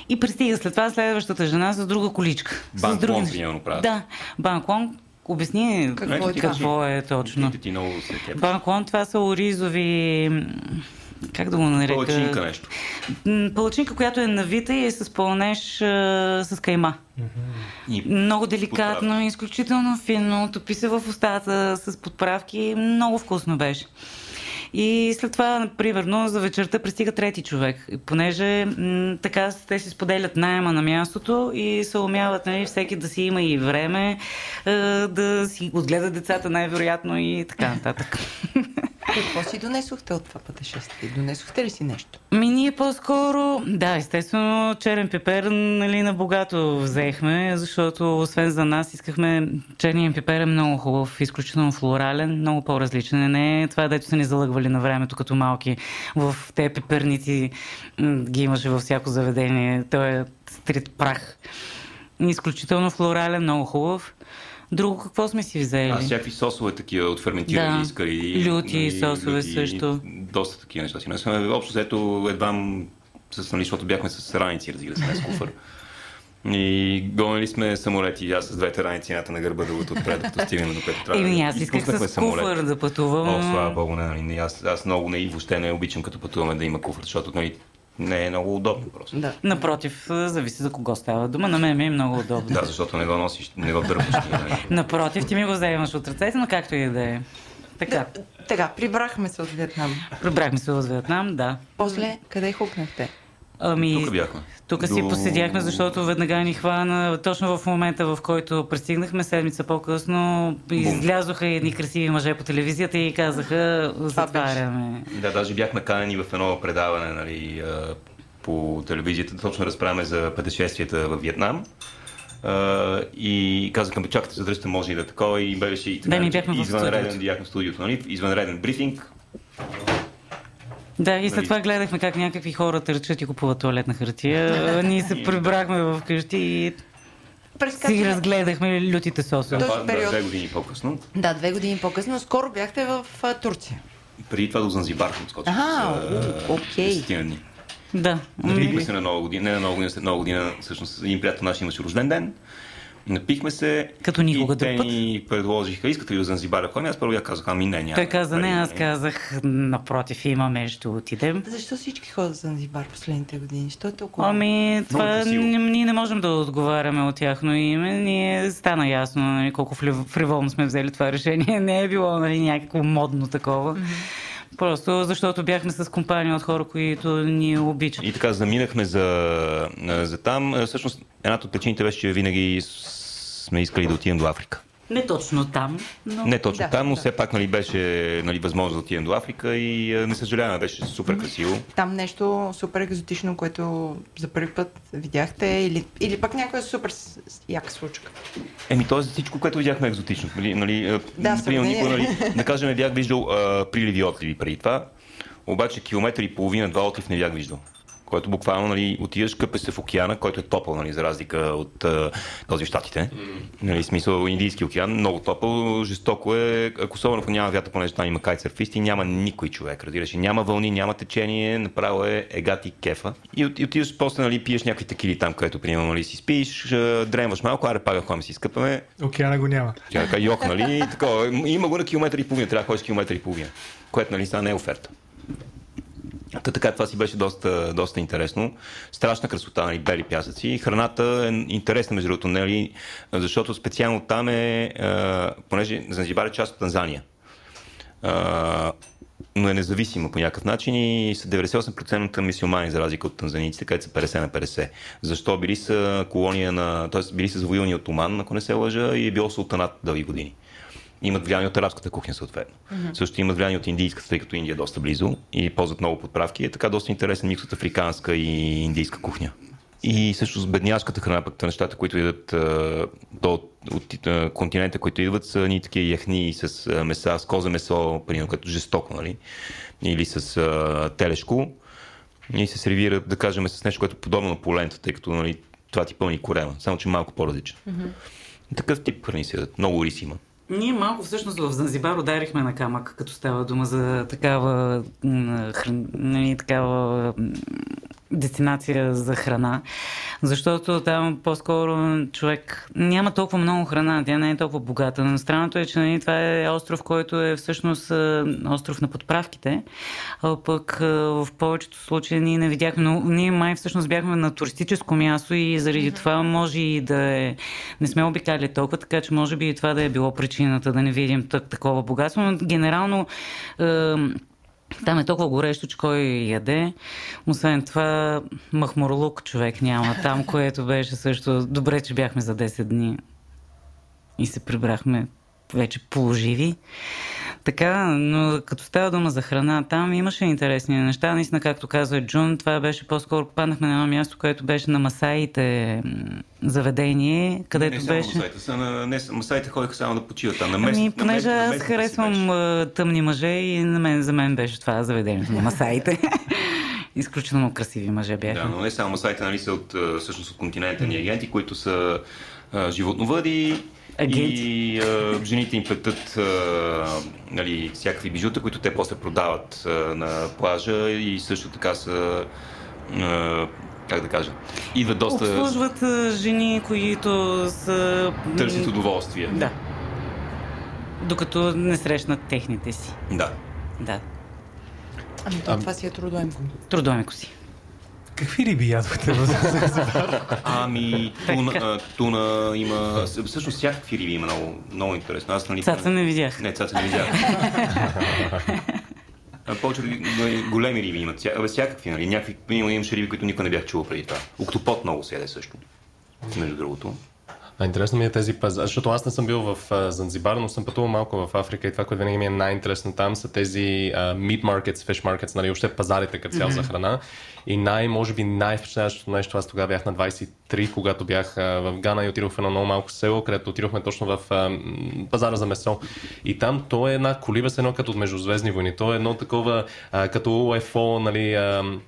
И пристига след това следващата жена с друга количка. Банклон, примерно, правят. Да, банклон, обясни Какво какво, е какво е точно. Ти, ти много се кеф. Банклон, това са оризови... Как да го нарека? Палачинка нещо. Палачинка, която е навита и е с пълнеж с кайма. И Много деликатно, изключително финно, топи се в устата с подправки, много вкусно беше. И след това, примерно, за вечерта пристига трети човек. Понеже м- така те си споделят найема на мястото и се умяват нали, всеки да си има и време, е, да си отгледа децата най-вероятно и така нататък. Какво си донесохте от това пътешествие? Донесохте ли си нещо? Ми ние по-скоро, да, естествено, черен пипер нали, на богато взехме, защото освен за нас искахме, черният пипер е много хубав, изключително флорален, много по-различен. Не е това, дето са ни залъгвали на времето като малки. В те пиперници ги имаше във всяко заведение. Той е стрит прах. Изключително флорален, много хубав. Друго какво сме си взели? А, всякакви сосове такива от ферментирани Да. искали. Люти сосове също. Доста такива неща си. Не сме общо взето едва с, нали, защото бяхме с раници, разбира се, не с куфър. И гонили сме самолети, аз с двете раници, едната на гърба, другата отпред, докато стигнем до което трябва. Еми, аз исках с куфър да пътувам. О, слава богу, не, нали, аз, аз много не и въобще не обичам като пътуваме да има куфър, защото нали, не е много удобно просто. Да. Напротив, зависи за кого става дума. На мен ми е много удобно. Да, защото не го носиш, не го дърпаш. ти. Напротив, ти ми го вземаш от ръцете, но както и да е. Така, Така, прибрахме се от Вьетнам. прибрахме се от Виетнам, да. После, къде хукнахте? Ами, Тук бяхме. тук си До- поседяхме, защото веднага ни хвана, точно в момента, в който пристигнахме, седмица по-късно, излязоха едни красиви мъже по телевизията и казаха, затваряме. Да, даже бяхме канени в едно предаване нали, по телевизията, точно разправяме за пътешествията в Виетнам. А, и казаха, ме чакайте, задръжте, може и да е такова. И беше и Да, ние бяхме в извънреден, студиото. бяхме в студиото, нали? извънреден брифинг. Да, и след Нали? това гледахме как някакви хора търчат и купуват туалетна хартия. Ние се прибрахме в къщи и През как... си разгледахме лютите сосове. Да, период. две години по-късно. Да, две години по-късно. Скоро бяхте в а, Турция. Преди това до Занзибар. Аха, за о, окей. 10 дни. Да. Напихме се на нова година, не на нова година, след нова година, всъщност един приятел наш имаше рожден ден. Напихме се. Като никога и те път. ни предложиха, искате ли да Занзибар да ходим? Аз първо я казах, ами не, няма. Той каза не, аз казах напротив, имаме, ще отидем. Защо всички ходят за Занзибар последните години? Що е толкова? Ами, това н- ние не можем да отговаряме от тяхно име. Ние стана ясно нали, колко фрив- фриволно сме взели това решение. Не е било нали, някакво модно такова. Просто защото бяхме с компания от хора, които ни обичат. И така заминахме за, за там. Е, Всъщност, едната от причините беше, че винаги с- сме искали да отидем до Африка. Не точно там, но... Не точно Да, там, но да. все пак нали, беше нали, възможно да отидем до Африка и не съжаляваме, беше супер красиво. Там нещо супер екзотично, което за първи път видяхте или, или пък някоя супер яка случка. Еми, т.е. всичко, което видяхме е екзотично. Нали, нали, Да, например, никога, нали, да кажем, не бях виждал а, приливи и отливи преди това, обаче километър и половина, два отлив не бях виждал. Който буквално нали, отиваш, къпе се в океана, който е топъл, нали, за разлика от а, този в Штатите. Нали, смисъл Индийски океан, много топъл, жестоко е, ако особено ако няма вятър, понеже там има кайтсърфисти, няма никой човек, разбираш. Няма вълни, няма течение, направо е егати кефа. И, от- и отиваш после, нали, пиеш някакви такили там, където примерно нали, си спиш, дремваш малко, аре пага ходим си изкъпаме, Океана го няма. тя така йок, нали? Такова. Има го на километър и половина, трябва да ходиш километър и половина. Което, нали, сега не е оферта. Та така, това си беше доста, доста интересно. Страшна красота, нали, бели пясъци. Храната е интересна, между другото, нали, защото специално там е, а, понеже Занзибар е част от Танзания. А, но е независима по някакъв начин и са 98% мисиомани, за разлика от танзанийците, където са 50 на 50. Защо? Били са колония на... т.е. били са завоювани от Оман, ако не се лъжа, и е било султанат дълги години. Имат влияние от арабската кухня, съответно. Mm-hmm. Също имат влияние от индийската, тъй като Индия е доста близо и ползват много подправки. Е така доста интересен микс от африканска и индийска кухня. И също с бедняшката храна, пък нещата, които идват а, до, от а, континента, които идват, са ни такива яхни с а, меса, с коза месо, примерно, като жестоко, нали? Или с а, телешко. И се сервира, да кажем, с нещо, което е подобно на полента, тъй като нали, това ти пълни корема, само че малко по-различно. Mm-hmm. Такъв тип храни се. Много рис има. Ние малко всъщност в Занзибар ударихме на камък, като става дума за такава, хран... нали, такава дестинация за храна, защото там по-скоро човек няма толкова много храна, тя не е толкова богата. Но странното е, че нали, това е остров, който е всъщност остров на подправките, а пък в повечето случаи ние не видяхме, но ние май всъщност бяхме на туристическо място и заради mm-hmm. това може и да е... Не сме обикали толкова, така че може би и това да е било причината да не видим так, такова богатство, но генерално там е толкова горещо, че кой яде. Освен това, махмурлук човек няма там, което беше също добре, че бяхме за 10 дни и се прибрахме вече положиви. Така, но като става дума за храна, там имаше интересни неща. Наистина, както казва Джун, това беше по-скоро попаднахме на едно място, което беше на Масаите заведение, където не, не беше... Масаите, са на... не, масаите ходиха само да почиват там. На мест, ами, понеже на аз харесвам тъмни мъже и на мен, за мен беше това заведението на Масаите. Изключително красиви мъже бяха. Да, но не само Масаите, нали са от, всъщност от континента ни агенти, които са а, животновъди, Агенти. И а, жените им плетат а, нали, всякакви бижута, които те после продават а, на плажа и също така са а, как да кажа, идват доста... Обслужват жени, които са... Търсят удоволствие. Да. Докато не срещнат техните си. Да. Да. Ами то, това си е трудоемко. Трудоемко си. Какви риби ядохте в Занзибар? Ами, туна, туна има... Всъщност всякакви риби има много, много интересно. Аз, нали, цаца не видях. Не, цаца не видях. повече големи риби имат. Абе, всякакви, нали? Някакви, имаше риби, които никой не бях чувал преди това. Октопот много се яде също. Между другото. А интересно ми е тези пазари, защото аз не съм бил в Занзибар, но съм пътувал малко в Африка и това, което винаги ми е най-интересно там са тези uh, meat markets, fish markets, нали, още пазарите като цяло mm-hmm. за храна. И най, може би най-впечатляващото нещо, аз тогава бях на 23, когато бях uh, в Гана и отидох в едно много малко село, където отидохме точно в uh, пазара за месо. И там то е една колиба с едно като от Междузвездни войни. То е едно такова, uh, като UFO, нали, uh,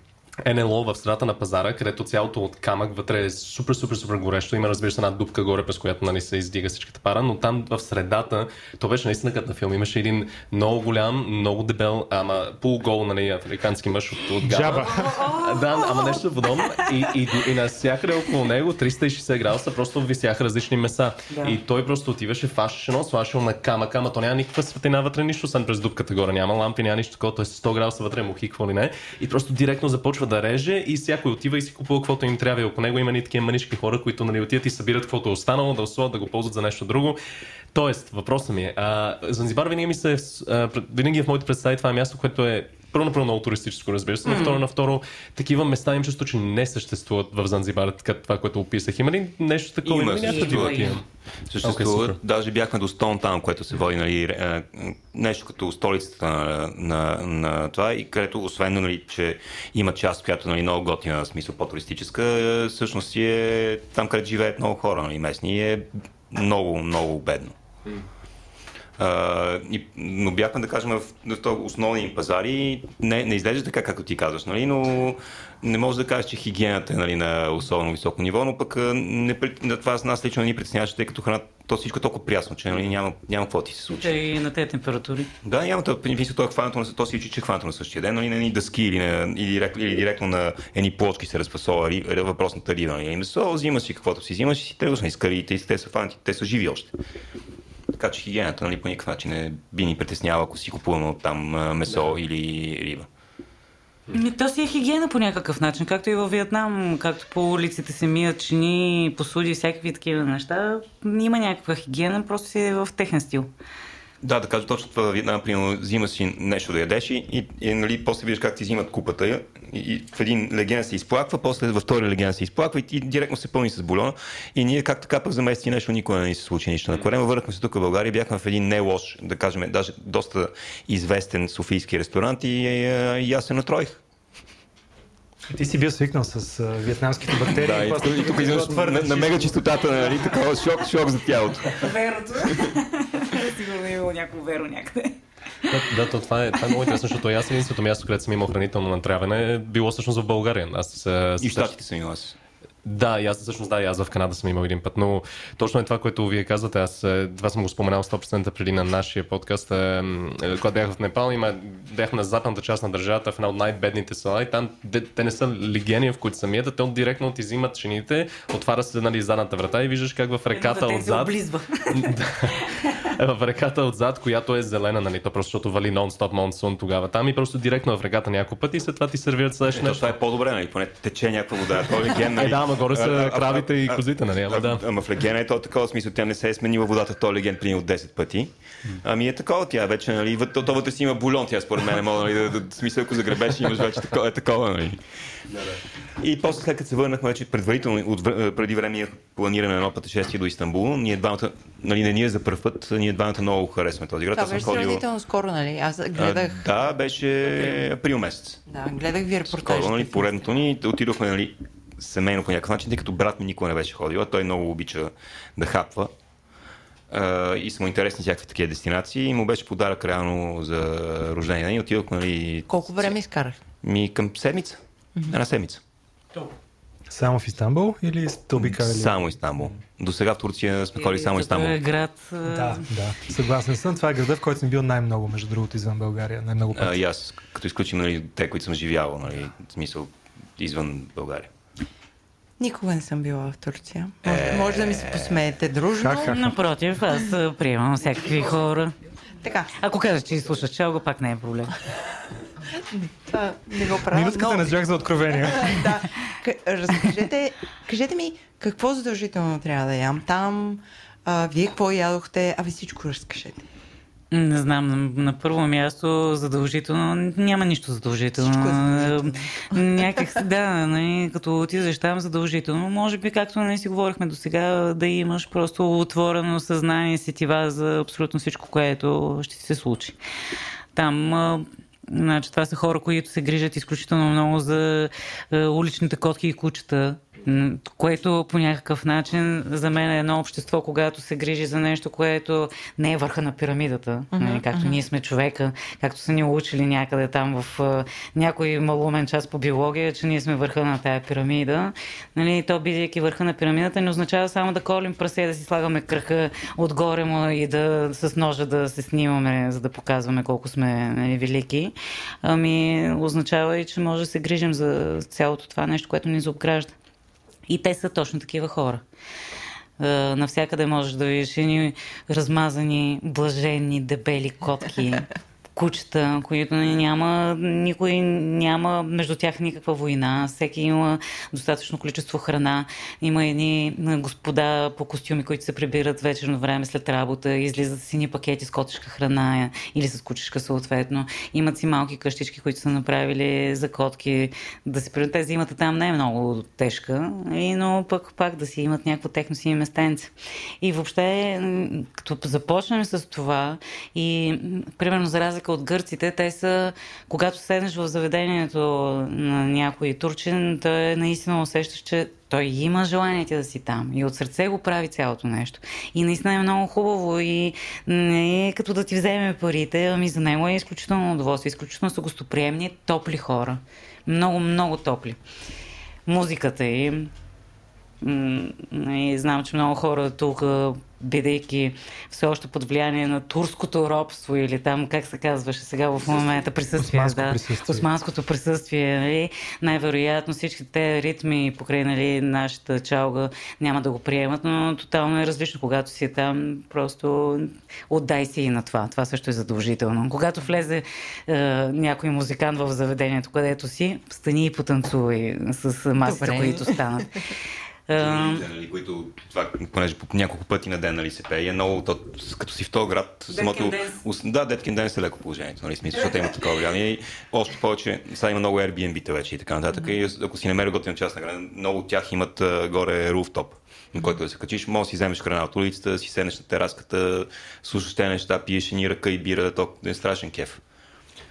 НЛО в средата на пазара, където цялото от камък вътре е супер, супер, супер горещо. Има, разбира се, една дупка горе, през която нали, се издига всичката пара, но там в средата, то беше наистина като на филм. Имаше един много голям, много дебел, ама полугол, нали, африкански мъж от, от Джаба. да, ама нещо подобно. И, и, и, и навсякъде около него 360 градуса просто висяха различни меса. Да. И той просто отиваше, фащаше едно, слашал на камък, ама то няма никаква светлина вътре, нищо, освен през дупката горе. Няма лампи, няма нищо такова, той 100 градуса вътре, му хиква ли не. И просто директно започва започва да реже и всякой отива и си купува каквото им трябва. И около него има ни такива манишки хора, които нали, отиват и събират каквото е останало, да ословат, да го ползват за нещо друго. Тоест, въпросът ми е, а, Занзибар винаги ми се, а, винаги е в моите представи това е място, което е първо направо много туристическо, разбира се, но второ на второ, такива места им чувство, че не съществуват в Занзибар, така това, което описах. Има ли нещо такова? Има, има съществува. Съществуват. Okay, Даже бяхме до Стон там, което се води нали, е, нещо като столицата на, на, на това и където, освен, нали, че има част, която нали, много готина, смисъл по-туристическа, е, всъщност си е там, където живеят много хора нали, местни е много, много бедно. Mm. А, и, но бяхме, да кажем, в, в основни пазари. Не, не изглежда така, както ти казваш, нали? но не може да кажеш, че хигиената е нали, на особено високо ниво, но пък не, това с нас лично не ни притесняваше, тъй като храната то всичко е толкова прясно, че нали, няма, няма какво ти се случи. И на тези температури. Да, няма то, то е хванато на, то си че е хванато на същия ден, нали, на ни дъски или, на, или, директ, или директно на едни плочки се разпасова въпросната риба. Нали, месо, взимаш си каквото си взимаш и си тръгваш на изкарите и те са фанти, те са живи още. Така че хигиената нали, по никакъв начин не би ни притеснява, ако си купуваме от там месо да. или риба. Ми, то си е хигиена по някакъв начин, както и във Виетнам, както по улиците се мият чини, посуди, всякакви такива неща. Има някаква хигиена, просто си е в техен стил. Да, да кажа точно това. Виетнам, примерно, взима си нещо да ядеш и, и, и нали, после виждаш как ти взимат купата и, и в един леген се изплаква, после във втори леген се изплаква и, и директно се пълни с бульона. И ние как така пък за месеци нещо никога не ни се случи нищо. На корема върнахме се тук в България, бяхме в един не лош, да кажем, даже доста известен софийски ресторант и, и, и аз се натроих. Ти си бил свикнал с uh, вьетнамските бактерии. Да, и, и, и тук изведнъж на, на мега чистотата, нали, такова шок, шок за тялото. Верото. Сигурно е имало някакво веро някъде. Да, да то това, е, това е много интересно, защото аз единственото място, където съм имал хранително натравяне, е било всъщност в България. Аз, и в Штатите съм имал аз. Да, и аз всъщност да, и аз в Канада съм имал един път, но точно е това, което вие казвате. Аз е, това съм го споменал 100% преди на нашия подкаст. Е, е, когато бях в Непал, има, бях на западната част на държавата, в една от най-бедните села и там те, те не са легени, в които са мият, те директно ти взимат чините, отваря се нали, задната врата и виждаш как в реката отзад... в реката отзад, която е зелена, нали, то просто защото вали нон-стоп монсун тогава там и просто директно в реката няколко пъти и след това ти сервират следващото нещо. Това е по-добре, нали, поне тече някаква вода. То е ген, нали? Е, да, ама горе са кравите и козите, нали? Ама, да. ама в легена е то такова смисъл, тя не се е сменила водата, то е леген принял 10 пъти. Ами е такова, тя вече, нали, то, то вътре си има бульон, тя според мен, мога, нали, да, да, смисъл, ако загребеш, имаш вече такова, е такова, нали. И после след като се върнахме вече предварително, от, преди време планираме едно пътешествие до Истанбул, ние двамата, нали, не ние за първ път, ние двамата много харесваме този град. Това беше ходил... сравнително скоро, нали? Аз гледах... А, да, беше април месец. Да, гледах ви репортажите. Скоро, нали, поредното ни, отидохме, нали, семейно по някакъв начин, тъй като брат ми никога не беше ходил, а той много обича да хапва. Uh, и са му интересни всякакви такива дестинации и му беше подарък реално за рождение. И отидохме, нали... Колко време изкарах? Ми към седмица. Mm-hmm. Една седмица. Само в Истанбул или сте обикали? Само Истанбул. До сега в Турция сме ходили само Истанбул. Е град. Да, да. Съгласен съм. Това е града, в който съм бил най-много, между другото, извън България. Най-много пъти. и аз, като изключим нали, те, които съм живял, нали, в смисъл извън България. Никога не съм била в Турция. Може, е... може да ми се посмеете дружно. Ха, ха, ха. Напротив, аз приемам всякакви хора. Така. Ако кажеш, че изслушаш чалга, пак не е проблем. Това не го правя. Минутката но... на Джак за откровения. да. Разкажете, кажете ми, какво задължително трябва да ям там? А, вие какво ядохте? А ви всичко разкажете. Не знам, на първо място задължително няма нищо задължително. Е задължително. Някак да, не, като отидеш там задължително. Може би, както не си говорихме до сега, да имаш просто отворено съзнание, сетива за абсолютно всичко, което ще ти се случи. Там Значи, това са хора, които се грижат изключително много за е, уличните котки и кучета което по някакъв начин за мен е едно общество, когато се грижи за нещо, което не е върха на пирамидата, uh-huh, както uh-huh. ние сме човека, както са ни учили някъде там в някой малумен час по биология, че ние сме върха на тая пирамида. Нали, то, бидейки върха на пирамидата, не означава само да колим прасе, да си слагаме кръха отгоре му и да с ножа да се снимаме, за да показваме колко сме нали, велики. Ами, означава и, че може да се грижим за цялото това нещо, което ни заобгражда. И те са точно такива хора. Навсякъде можеш да видиш едни размазани, блажени, дебели котки, кучета, които няма, никой няма между тях никаква война. Всеки има достатъчно количество храна. Има едни господа по костюми, които се прибират вечерно време след работа, излизат си ни пакети с котешка храна или с кучешка съответно. Имат си малки къщички, които са направили за котки. Да си прибират. Те зимата там не е много тежка, но пък пак да си имат някакво техно си местенце. И въобще, като започнем с това и примерно за разлика разлика от гърците, те са, когато седнеш в заведението на някой турчин, той наистина усещаш, че той има желание ти да си там и от сърце го прави цялото нещо. И наистина е много хубаво и не е като да ти вземе парите, ами за него е изключително удоволствие. Изключително са гостоприемни, топли хора. Много, много топли. Музиката им. И знам, че много хора тук бидейки все още под влияние на турското робство или там, как се казваше сега в момента, присъствие. Османско да, присъствие. Османското присъствие. Нали? Най-вероятно всички те ритми покрай нали, нашата чалга няма да го приемат, но тотално е различно. Когато си там, просто отдай си и на това. Това също е задължително. Когато влезе е, някой музикант в заведението, където си, стани и потанцувай с масите, които станат. Нали, които това, понеже по няколко пъти на ден нали, се пее, е много, то, като си в този град, самото... Да, Деткин ден е леко положението, нали, смисъл, защото има такова влияние. И още повече, сега има много Airbnb-та вече и така нататък. Mm-hmm. И ако си намери готина част на града, много от тях имат uh, горе руфтоп на който да се качиш, може да си вземеш храна от улицата, да си седнеш на тераската, слушаш те неща, пиеш ни ръка и бира, то е страшен кеф.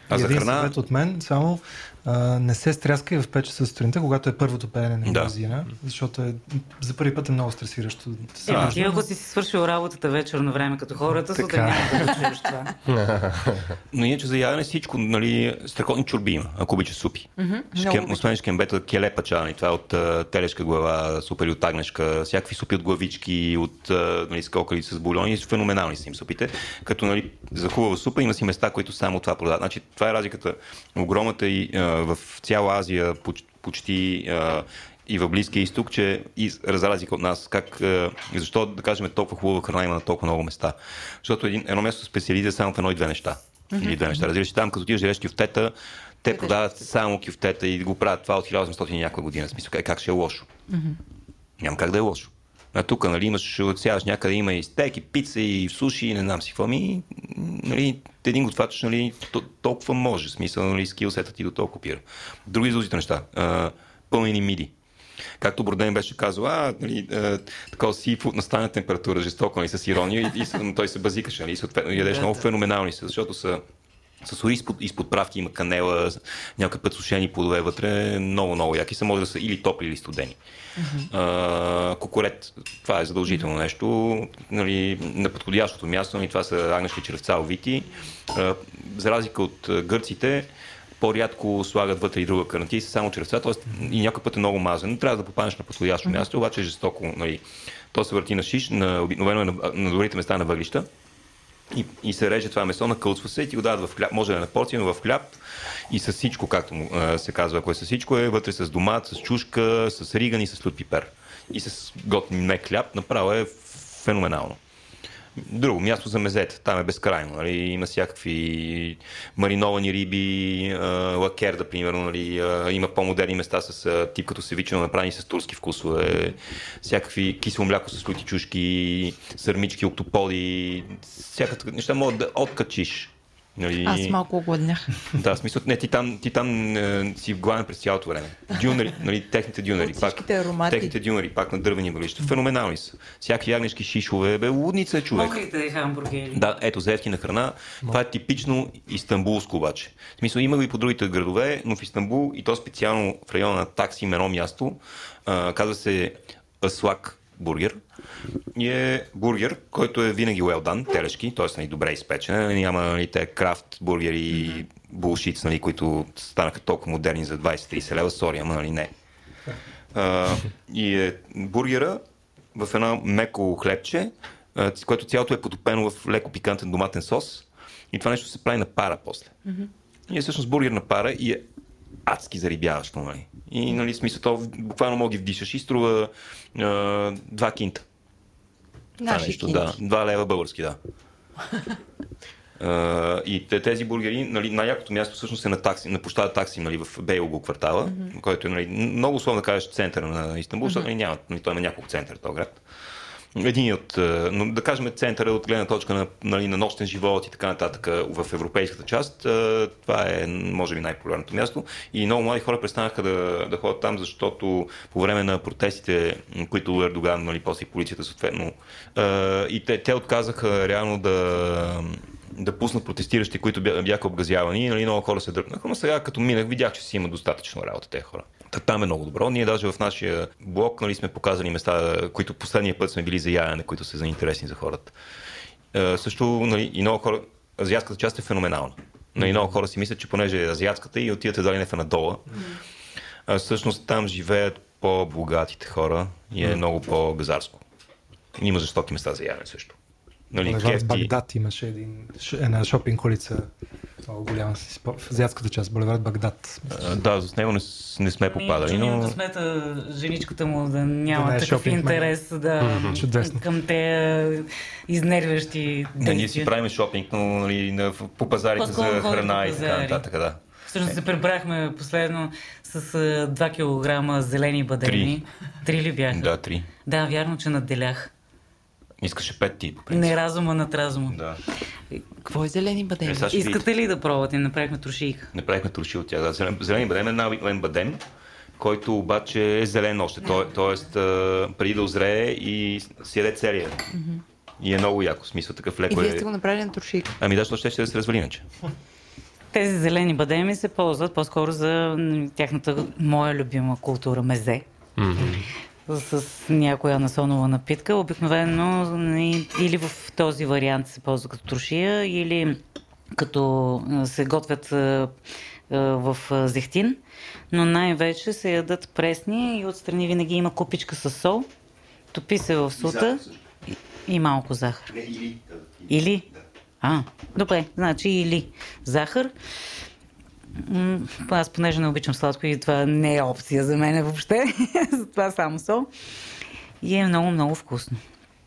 А за храна... съвет от мен, само а, не се стряскай в 5 часа сутринта, когато е първото пеене на Да. магазина, защото е, за първи път е много стресиращо. Е, ти ако си си свършил работата вечер на време като хората, сутрин Така. няма да чуеш това. Но иначе за ядене всичко, нали, страхотни чорби има, ако обичаш супи. Шкем, много освен шкембета, келе пачани, това е от а, телешка глава, супери от агнешка, всякакви супи от главички, от а, нали, скокали с бульони, феноменални са им супите. Като нали, за хубава супа има си места, които само това продават. Значи, това е разликата огромната и а, в цяла Азия, поч- почти и в Близкия изток, че и за разлика от нас, как, защо да кажем толкова хубава храна има на толкова много места. Защото един, едно място специализира само в едно и две неща. Или две неща. Разбираш, там като отидеш да кюфтета, те продават само кюфтета и го правят това от 1800 и някаква година. Смисъл, как, ще е лошо? Няма как да е лошо. А тук, нали, имаш, сядаш някъде, има и стек, и пица, и суши, и не знам си какво. Ми, нали, един готвач, нали, то- толкова може. Смисъл, нали, скилсетът ти до толкова пира. Други излузите неща. А, пълнени миди. Както Броден беше казал, а, нали, а, такова сифуд на стана температура, жестоко, нали, с ирония, и, и, той се базикаше, нали, съответно ядеш много феноменални са, защото са с ори изпод, изпод правки има канела, някакъв път сушени плодове вътре, много, много яки са, може да са или топли, или студени. Uh, кокорет, това е задължително нещо, нали, на подходящото място, нали, това са агнешки червца, овити. За разлика от а, гърците, по-рядко слагат вътре и друга карантия, са само червца, т.е. и някой път е много мазен. Трябва да попаднеш на подходящо място, обаче е жестоко. Нали. То се върти на шиш, на, обикновено е на, на добрите места на въглища и, и се реже това месо, накълцва се и ти го дават в хляб. Може да е на порция, но в хляб и с всичко, както му се казва, ако е с всичко, е вътре с домат, с чушка, с риган и с лют пипер. И с готин мек хляб, направо е феноменално. Друго място за мезета, там е безкрайно. Нали? Има всякакви мариновани риби, лакерда, примерно. Нали? Има по-модерни места с тип като севичено, направени с турски вкусове. Всякакви кисело мляко с лути чушки, сърмички, октоподи. Всякакви неща могат да откачиш. Нали? Аз малко огладнях. Да, в смисъл, не, ти там, ти там е, си гладен през цялото време. Дюнери, нали, техните дюнери, От пак, аромати. техните дюнери, пак на дървени въглища. Феноменални са. Всяки ягнешки шишове, бе, лудница е човек. Мокрите хамбургери. Да, ето, за ефтина храна. Това е типично истанбулско обаче. В смисъл, има го и по другите градове, но в Истанбул и то специално в района на такси едно място. А, казва се Аслак бургер. И е бургер, който е винаги well done, телешки, т.е. Нали, добре изпечен. Няма нали, те крафт бургери и булшиц, нали, които станаха толкова модерни за 20-30 лева. Сори, ама нали не. А, и е бургера в едно меко хлебче, което цялото е потопено в леко пикантен доматен сос. И това нещо се прави на пара после. И е всъщност бургер на пара и е адски зарибяващо, нали? И, нали, смисъл, то буквално мога ги вдишаш и струва а, два кинта. Това Наши нещо, кинти. да. Два лева български, да. Uh, и те, тези бургери, нали, най-якото място всъщност е на такси, на площада такси, нали, в Бейлго квартала, mm-hmm. който е нали, много условно да кажеш центъра на Истанбул, mm-hmm. защото нали, няма, нали, той има няколко центъра този град. Един от, а, но да кажем центъра от гледна точка на, нали, на нощен живот и така нататък в европейската част, а, това е може би най-популярното място и много млади хора престанаха да, да ходят там, защото по време на протестите, които Ердоган, нали, после и полицията съответно, и те, те отказаха реално да да пуснат протестиращи, които бя- бяха обгазявани, нали, много хора се дръпнаха, но сега като минах, видях, че си има достатъчно работа тези хора. Та, там е много добро. Ние даже в нашия блог нали, сме показали места, които последния път сме били за ядене, които са за интересни за хората. Е, също нали, и много хора, азиатската част е феноменална. Нали, много хора си мислят, че понеже е азиатската и отивате дали не в Анадола, а всъщност там живеят по-богатите хора и е много по-газарско. Има жестоки места за ядене също. Нали, кефти, Багдад имаше един, една шопинг улица, много голяма, си спо- в азиатската част, Булевард Багдад. А, Да, с него не, не сме попадали, но... но... късмета женичката му да няма Да не е такъв интерес да, Чудесно. към те изнервящи Не, ние си действия. правим шопинг, но нали, на, по пазарите По-скоро за храна и така нататък. Да. Всъщност се прибрахме последно с а, 2 кг зелени бадеми. Три ли бяха? да, три. Да, вярно, че надделях. Искаше пет ти, по принцип. Не разума над разума. Да. Какво е зелени бадеми? Е, видите. Искате ли да пробвате? Направихме трошийка. Направихме турши от тях. Да. Зелен, зелени бадем е най-обикновен бадем, който обаче е зелен още. То, тоест, преди да озрее и си яде целия. И е много яко. Смисъл такъв И леко вие е. сте го направили на туршик. Ами да, защото ще, ще да се развали иначе. Тези зелени бадеми се ползват по-скоро за тяхната моя любима култура мезе. С някоя насонова напитка. Обикновено н- или в този вариант се ползва като трошия, или като се готвят в зехтин, но най-вече се ядат пресни и отстрани винаги има купичка с сол. Топи се в сута и, и малко захар. Или? А, добре, значи или захар. Аз понеже не обичам сладко и това не е опция за мен въобще, затова само сол. И е много, много вкусно.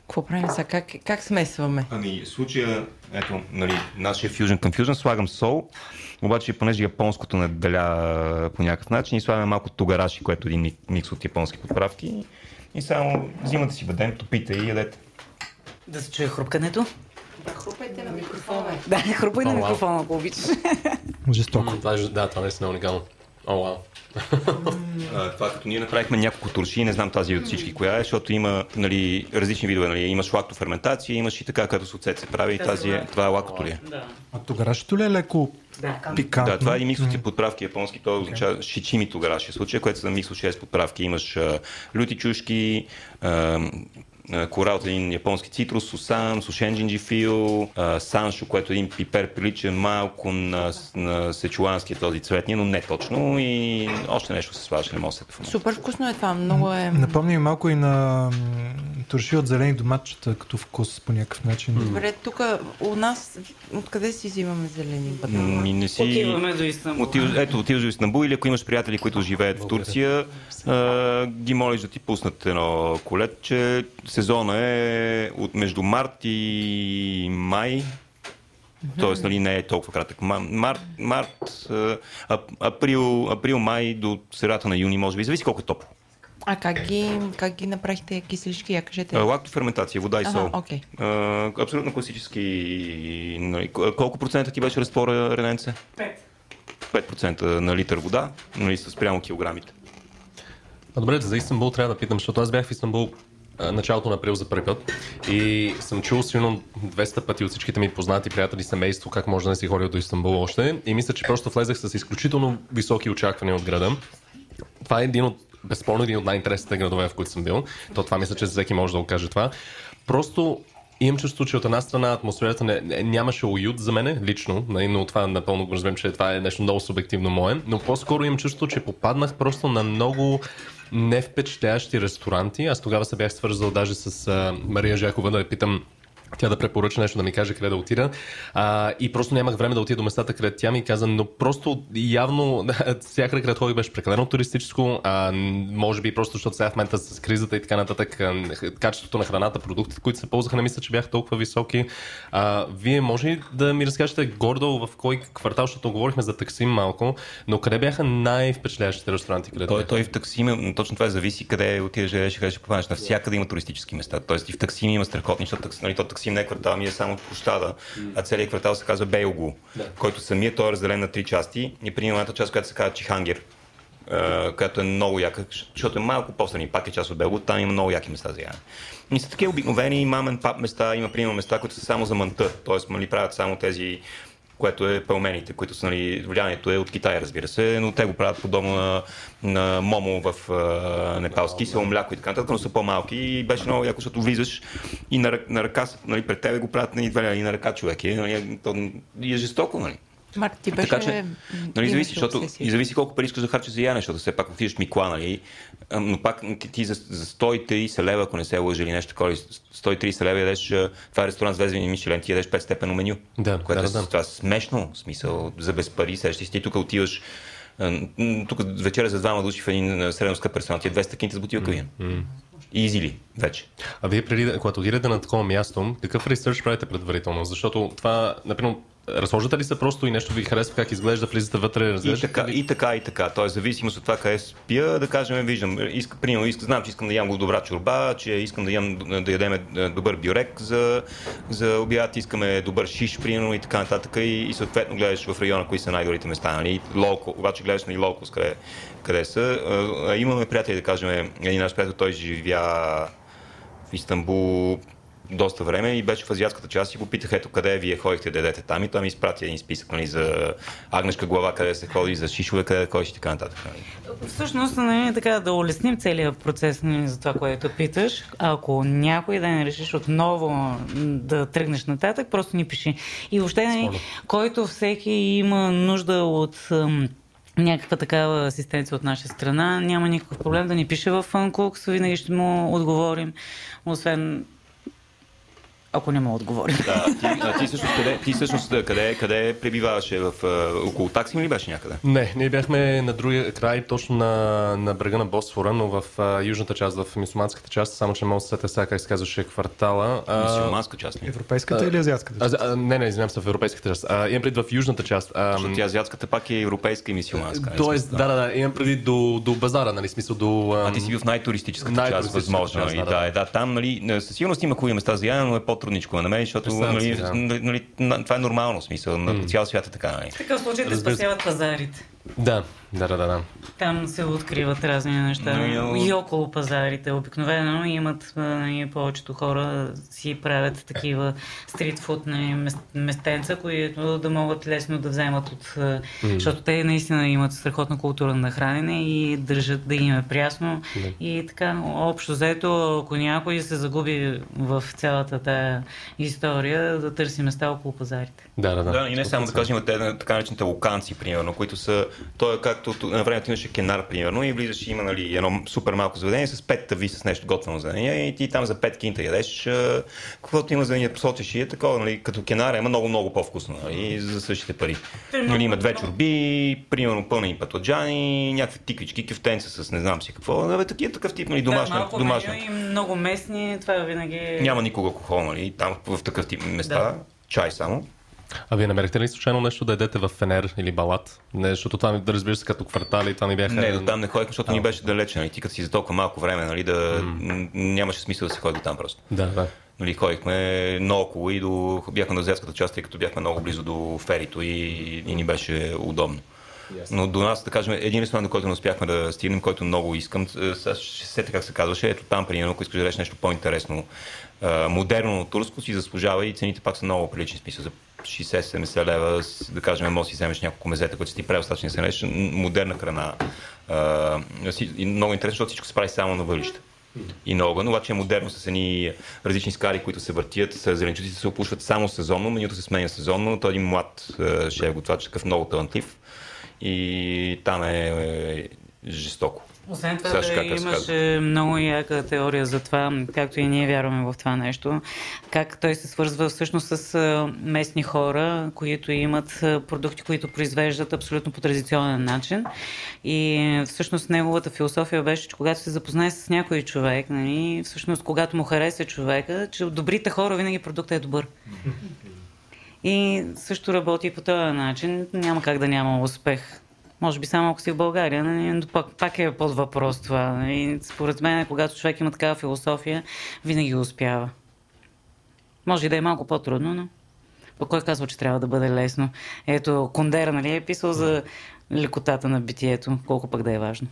Какво правим сега? Как, как смесваме? Ами, в случая, ето, нали, нашия фюжен към фюжен, слагам сол, обаче понеже японското не деля а, по някакъв начин и слагаме малко тугараши, което е един мик- микс от японски подправки. И само взимате си бадем, топите и ядете. Да се чуе хрупкането? Хрупайте на микрофона. Да, хрупай на О, вау. микрофона, ако обичаш. Жестоко. Е, да, това наистина е уникално. О, вау. А, това като ние направихме няколко турши, не знам тази от всички коя е, защото има нали, различни видове. Нали. Имаш лактоферментация, имаш и така, като с оцет се прави. Тази е, това е лакото ли е? Да. А тогарашето ли е леко Да. пикантно? Да, това е един микс от подправки японски, то означава шичими тогараши. В случая, което са микс от 6 подправки, имаш а, люти чушки, а, кора от един японски цитрус, сусан, сушен джинджифил, а, саншо, което е един пипер приличен малко на, на сечуанския този цветния, но не точно и още нещо се слагаш, не мога да се сетя. Супер вкусно е това. Много е... Напомня ми малко и на турши от зелени доматчета като вкус по някакъв начин. Добре, тук у нас откъде си взимаме зелени? Ми не си... Отиваме до Истанбул. Отиваш, ето, отиваш до Истанбул или ако имаш приятели, които живеят в Турция, а, ги молиш да ти пуснат едно колетче. Сезона е от между март и май. Тоест, нали, не е толкова кратък. Ма- Март, март април, април, май до средата на юни, може би. Зависи колко е топло. А как ги, как ги направихте киселички? Я кажете. Лактоферментация, вода и Ага, сол. окей. А, абсолютно класически. нали, Колко процента ти беше разтвора, Рененце? 5% на литър вода, нали, с прямо килограмите. А добре, за Истанбул трябва да питам, защото аз бях в Истанбул началото на април за първи път и съм чул силно 200 пъти от всичките ми познати приятели, семейство, как може да не си ходил до Истанбул още и мисля, че просто влезах с изключително високи очаквания от града. Това е един от, безспорно един от най-интересните градове, в които съм бил. То това мисля, че всеки може да го каже това. Просто имам чувство, че от една страна атмосферата не, не, нямаше уют за мене, лично, нали, но това напълно го разбирам, че това е нещо много субективно мое, но по-скоро имам чувство, че попаднах просто на много невпечатляващи ресторанти. Аз тогава се бях свързал даже с а, Мария Жакова да я питам тя да препоръча нещо, да ми каже къде да отида. А, и просто нямах време да отида до местата, където тя ми каза, но просто явно всяка където ходих беше прекалено туристическо, а, може би просто защото сега в момента с кризата и така нататък, качеството на храната, продуктите, които се ползваха, не мисля, че бяха толкова високи. А, вие може ли да ми разкажете гордо в кой квартал, защото говорихме за таксим малко, но къде бяха най-впечатляващите ресторанти? Където Той, бяха? той в Таксим, м, точно това зависи къде отидеш, къде ще попаднеш. Навсякъде има туристически места. Тоест и в Таксим има страхотни, защото такс- Таксим не квартал, ми е само площада, а целият квартал се казва Бейлгу, който самият той е разделен на три части и при едната част, която се казва Чихангер, която е много яка, защото е малко по-страни, пак е част от Белгу, там има много яки места за ядене. И са такива обикновени мамен пап места, има примерно места, които са само за манта, т.е. нали, правят само тези което е пълмените, които са, нали, влиянието е от Китай, разбира се, но те го правят подобно на, на момо в а, непалски, село мляко и така нататък, но са по-малки и беше много яко, защото влизаш и на, на ръка, нали, пред тебе го правят нали, и на ръка човек. И, нали, то, и е жестоко, нали. Марк, ти беше... Така че, нали, зависи, защото, и зависи колко пари искаш да харчиш за ядене, защото все пак отидеш в Микла, нали, но пак ти, за, за 130 лева, ако не се лъжа или нещо такова, или 130 лева ядеш, това е ресторант с звездени Мишелен, ти ядеш 5 степено меню. Да, което да, е, да, това е смешно, смисъл, за без пари, сещаш ти тук отиваш тук вечеря за двама души в един средно скъп ресторант, ти е 200 кинта с бутилка вин. Изи ли вече? А вие преди, когато отидете на такова място, какъв ресърч правите предварително? Защото това, например, разложите ли се просто и нещо ви харесва как изглежда, влизате вътре, И разглеждате така, ли? и така, и така. Тоест, зависимост от това къде спя, да кажем, виждам, иска, примерно, иска, знам, че искам да ям добра чорба, че искам да, ям, да ядем добър бюрек за, за обяд, искаме добър шиш, примерно, и така нататък. И, и съответно гледаш в района, кои са най-добрите места. Нали? Локо, обаче гледаш на и локус, къде, къде са. Имаме приятели, да кажем, един наш приятел, той живя в Истанбул доста време и беше в азиатската част и попитах, ето къде вие ходихте да ядете там и той ми изпрати един списък нали, за агнешка глава, къде се ходи, за шишове, къде да ходиш и така нататък. Нали. Всъщност, нали, така да улесним целият процес нали, за това, което питаш. Ако някой ден решиш отново да тръгнеш нататък, просто ни пиши. И въобще, нали, който всеки има нужда от някаква такава асистенция от наша страна, няма никакъв проблем да ни пише в Фанкукс, винаги ще му отговорим. Освен ако не му отговорим. Да, ти, а, ти всъщност, къде, ти всъщност къде, къде пребиваваше? В, а, около такси ли беше някъде? Не, ние бяхме на другия край, точно на, на брега на Босфора, но в а, южната част, в мисулманската част, само че мога да се сетя сега как се казваше квартала. А, Мисиоманска част ли? Европейската или азиатската? а, а, не, не, извинявам се, в европейската част. А, имам предвид в южната част. А, Защото тя азиатската пак е европейска и мисиоманска. нали, Тоест, да, да, да, имам предвид до, до базара, нали, смисъл до... А ти си бил в най-туристическата част, Най-туристическата възможно. част, да, Да, да. да, да, там, нали, със сигурност има хубави места за ядене, но е по-трудничко да намериш, защото нали, да. нали, нали, на- това е нормално, смисъл, на цял свят е така. Нали? В такъв случай се. спасяват пазарите. Да, да, да, да. да. Там се откриват разни неща. Но и- И около пазарите. Обикновено имат а, нали, повечето хора си правят такива стритфуд нали, мес- местенца, които да могат лесно да вземат от... а, Защото те наистина имат страхотна култура на хранене и държат да им е прясно. И така, общо заето, ако някой се загуби в цялата тая история, да търси места около пазарите. Да, да, да. Да, и не само да кажем, те така наречените локанци, примерно, които са, то е както на времето имаше кенар, примерно, и влизаш и има нали, едно супер малко заведение с пет тави с нещо готвено за нея и ти там за пет кинта ядеш, каквото има за нея посочиш и е такова, нали, като кенара, има много, много по-вкусно, нали, за същите пари. Нали, има две чорби, примерно пълни патоджани, някакви тиквички, кефтенца с не знам си какво, да, бе, такива такъв тип, нали, да, домашно, малко домашно. меню и много местни, това винаги е... Няма никога алкохол, нали, там в такъв тип места, Да. чай само. А вие намерихте ли случайно нещо да ядете в Фенер или Балат? Не, защото това ми, да разбира се, като квартали, това ми бяха... Не, до там не ходих, защото ни беше далече. Нали? Ти като си за толкова малко време, нали, да м- нямаше смисъл да се ходи там просто. Да, да. Нали, ходихме наоколо и до... бяхме на азиатската част, тъй като бяхме много близо до ферито и, и ни беше удобно. Но до нас, да кажем, един ресторант, до който не успяхме да стигнем, който много искам, е, сега ще се сетя как се казваше, ето там, примерно, ако искаш да нещо по-интересно, а, модерно турско, си заслужава и цените пак са много прилични, смисъл за 60-70 лева, да кажем, може да си вземеш няколко мезета, които си ти предостатъчно да се модерна храна. И много интересно, защото всичко се прави само на въглища и на огън, обаче е модерно с едни различни скари, които се въртят, зеленчуците се опушват само сезонно, менюто се сменя сезонно, той е един млад е, шеф готвач, такъв много талантлив и там е, е жестоко. Освен това ще да имаше много яка теория за това, както и ние вярваме в това нещо, как той се свързва всъщност с местни хора, които имат продукти, които произвеждат абсолютно по традиционен начин. И всъщност неговата философия беше, че когато се запознае с някой човек, нали, всъщност когато му хареса човека, че от добрите хора винаги продуктът е добър. И също работи по този начин. Няма как да няма успех. Може би само ако си в България, нали, но пак, пак е под въпрос това. нали. Според мен, когато човек има такава философия, винаги успява. Може и да е малко по-трудно, но пък кой казва, че трябва да бъде лесно? Ето, Кондера, нали, е писал за лекотата на битието, колко пък да е важно.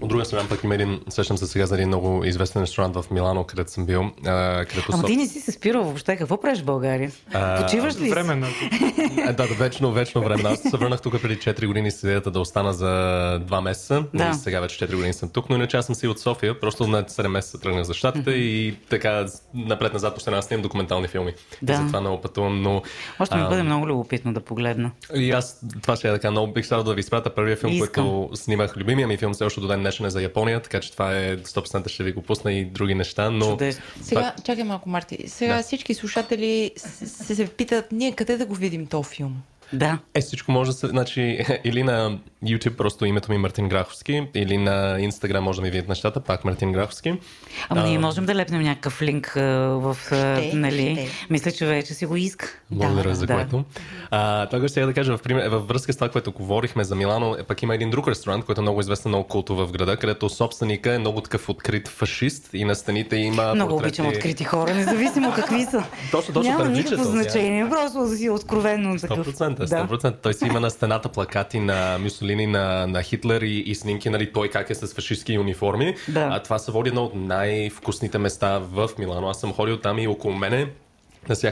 От друга страна пък има един, сещам се сега за един много известен ресторант в Милано, където съм бил. А, където Ама со- ти не си се спирал въобще. Какво правиш в България? А, Почиваш ли? Временно. Е, да, да, вечно, вечно време. Аз се върнах тук преди 4 години с идеята да остана за 2 месеца. Да. Нали, сега вече 4 години съм тук, но иначе аз съм си от София. Просто на 7 месеца тръгнах за щатите и така напред-назад да снимам документални филми. Да. И затова много пътувам, но... Още ми а, бъде много любопитно да погледна. И аз това ще е така, много бих старал да ви изпратя първия филм, Искам. който снимах. Любимия ми филм все още до ден днешен е за Япония, така че това е 100% ще ви го пусна и други неща, но... Чудесно. Сега, чакай малко, Марти. Сега Да. всички слушатели се, се питат, ние къде да го видим този филм? Да. Е, всичко може да се... Значи, или на YouTube просто името ми е Мартин Граховски, или на Instagram може да ми видят нещата, пак Мартин Граховски. Ама ние можем да лепнем някакъв линк а, в... а, Ще, нали? ще. Мисля, че вече си го иска. Благодаря Да, за да. което. А, това ще да кажа, в пример, във връзка с това, което говорихме за Милано, е, пък има един друг ресторант, който е много известен, много култов в града, където собственика е много такъв открит фашист и на стените има Много портрети... обичам открити хора, независимо какви са. Точно, точно, Няма никакво значение, просто да си откровенно такъв. 100%. 100%, 100%. Да. Той си има на стената плакати на Мюсолини, на, на Хитлер и, и снимки, нали, той как е с фашистски униформи. Да. А това се води едно от най-вкусните места в Милано. Аз съм ходил там и около мене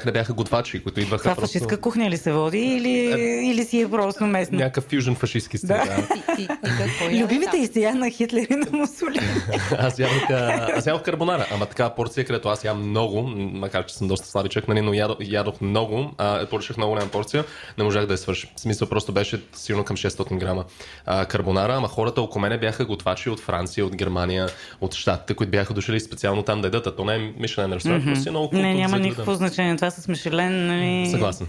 не бяха готвачи, които идваха Това просто... фашистска кухня ли се води или, е... или си е просто местно? Някакъв фюжен фашистски стил, да. да. Любимите изтия на Хитлер и на Мусолини. аз ядох, аз ядох карбонара, ама така порция, където аз ям много, макар че съм доста слабичък, нали, но ядох, ядох много, а, поръчах много голяма порция, не можах да я свърша. В смисъл просто беше силно към 600 грама а, карбонара, ама хората около мене бяха готвачи от Франция, от Германия, от Штатите, които бяха дошли специално там да ядат, а то не е Мишелен ресторант, mm-hmm. е много Не, няма никакво значение отношение. Това с Мишелен, нали... Съгласен.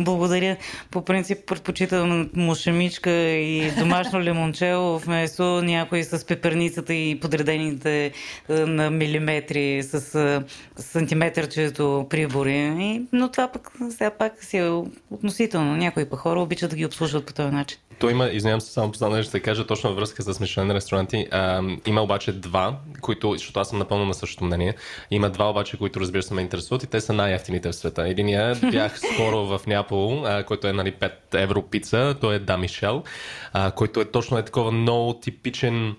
Благодаря. По принцип предпочитам мушемичка и домашно лимончело вместо някои с пеперницата и подредените на милиметри с сантиметърчето прибори. Но това пък сега пак си е относително. Някои па хора обичат да ги обслужват по този начин. То има, извинявам се, само последно нещо да кажа, точно във връзка с Мишлен ресторанти. А, има обаче два, които, защото аз съм напълно на същото мнение, има два обаче, които разбира се ме интересуват и те са най-ефтините в света. Единия бях скоро в Няпол, а, който е нали, 5 евро пица, той е Да Мишел, а, който е точно е такова много типичен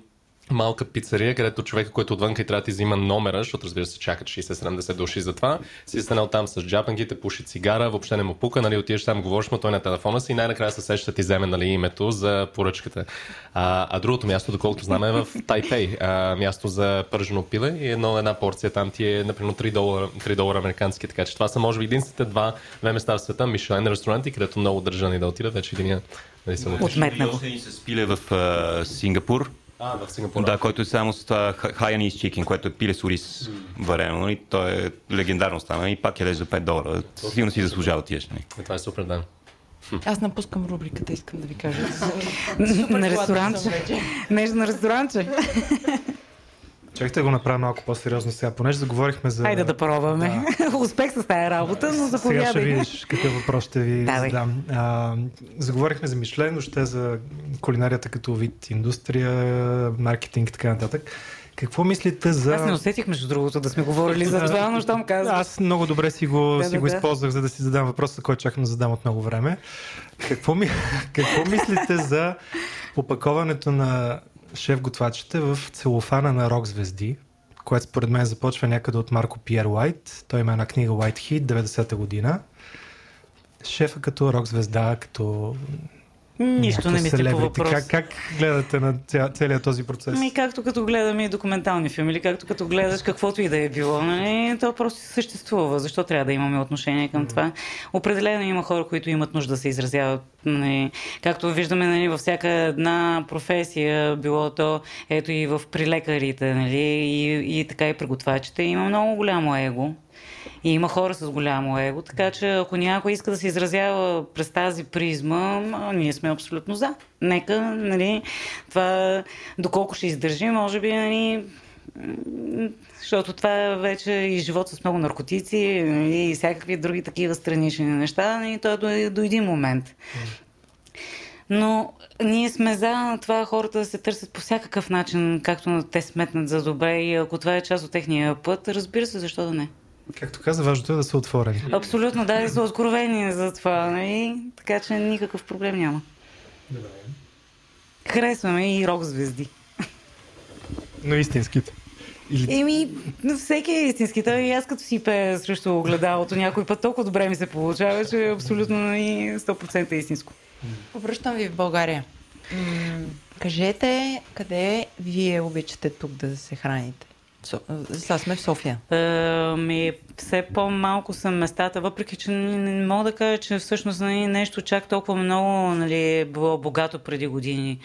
малка пицария, където човека, който отвънка и трябва да ти взима номера, защото разбира се чакат 60-70 души за това, си е станал там с джапанките, пуши цигара, въобще не му пука, нали, отиваш там, говориш му той на телефона си и най-накрая се сеща ти вземе нали, името за поръчката. А, а другото място, доколкото знаме, е в Тайпей, а, място за пържено пиле и едно, една порция там ти е, например, 3 долара, 3 долара американски, така че това са може би единствените два две места в света, Мишлен ресторанти, където много държани да отидат, вече един нали, Отметнало. с пиле в uh, Сингапур, а, в Сингапур. Да, който е само с това High Chicken, което е пиле с ориз mm. варено. И то е легендарно стана и пак ядеш за 5 долара. Сигурно си заслужава. Нали? Е, това е супер, да. Аз напускам рубриката, искам да ви кажа. на ресторанче. Нещо на ресторанче. Чакайте да го направя малко по-сериозно сега, понеже заговорихме за... Хайде да пробваме. Да. Успех с тази работа, но заповядай. Сега ще видиш какъв въпрос ще ви Давай. задам. А, заговорихме за Мишлен, ще за кулинарията като вид индустрия, маркетинг и така нататък. Какво мислите за... Аз не усетих, между другото, да сме говорили за това, но щом казвам. Аз много добре си го, да, си да, го да. използвах, за да си задам въпроса, който чакам да задам от много време. Какво, ми... Какво мислите за опаковането на шеф-готвачите в целофана на рок звезди, което според мен започва някъде от Марко Пиер Уайт. Той има една книга White Heat, 90-та година. Шефа като рок звезда, като Нищо не мисля по въпрос. Как, как гледате на ця, целият този процес? Ми, както като гледаме и документални филми, или както като гледаш каквото и да е било, нали, то просто съществува. Защо трябва да имаме отношение към mm. това? Определено има хора, които имат нужда да се изразяват. Нали, както виждаме нали, във всяка една професия, било то ето и в прилекарите, нали, и, и така и приготвачите, има много голямо его. И има хора с голямо его, така че ако някой иска да се изразява през тази призма, ние сме абсолютно за. Нека, нали, това доколко ще издържи, може би, нали, защото това вече и живот с много наркотици нали, и всякакви други такива странични неща, и нали, то е до, до един момент. Но ние сме за това хората да се търсят по всякакъв начин, както те сметнат за добре и ако това е част от техния път, разбира се, защо да не. Както каза, важното е да са отворени. Абсолютно, да, и са откровени за това. Нали? Така че никакъв проблем няма. Добре. Харесваме и рок звезди. Но истинските. Или... Еми, всеки е истински. Той и аз като си пея срещу огледалото някой път толкова добре ми се получава, че е абсолютно и 100% е истинско. Връщам ви в България. М- кажете, къде вие обичате тук да се храните? Сега сме в София. А, ми, все по-малко са местата, въпреки че не, не мога да кажа, че всъщност нали, нещо чак толкова много нали, е било богато преди години.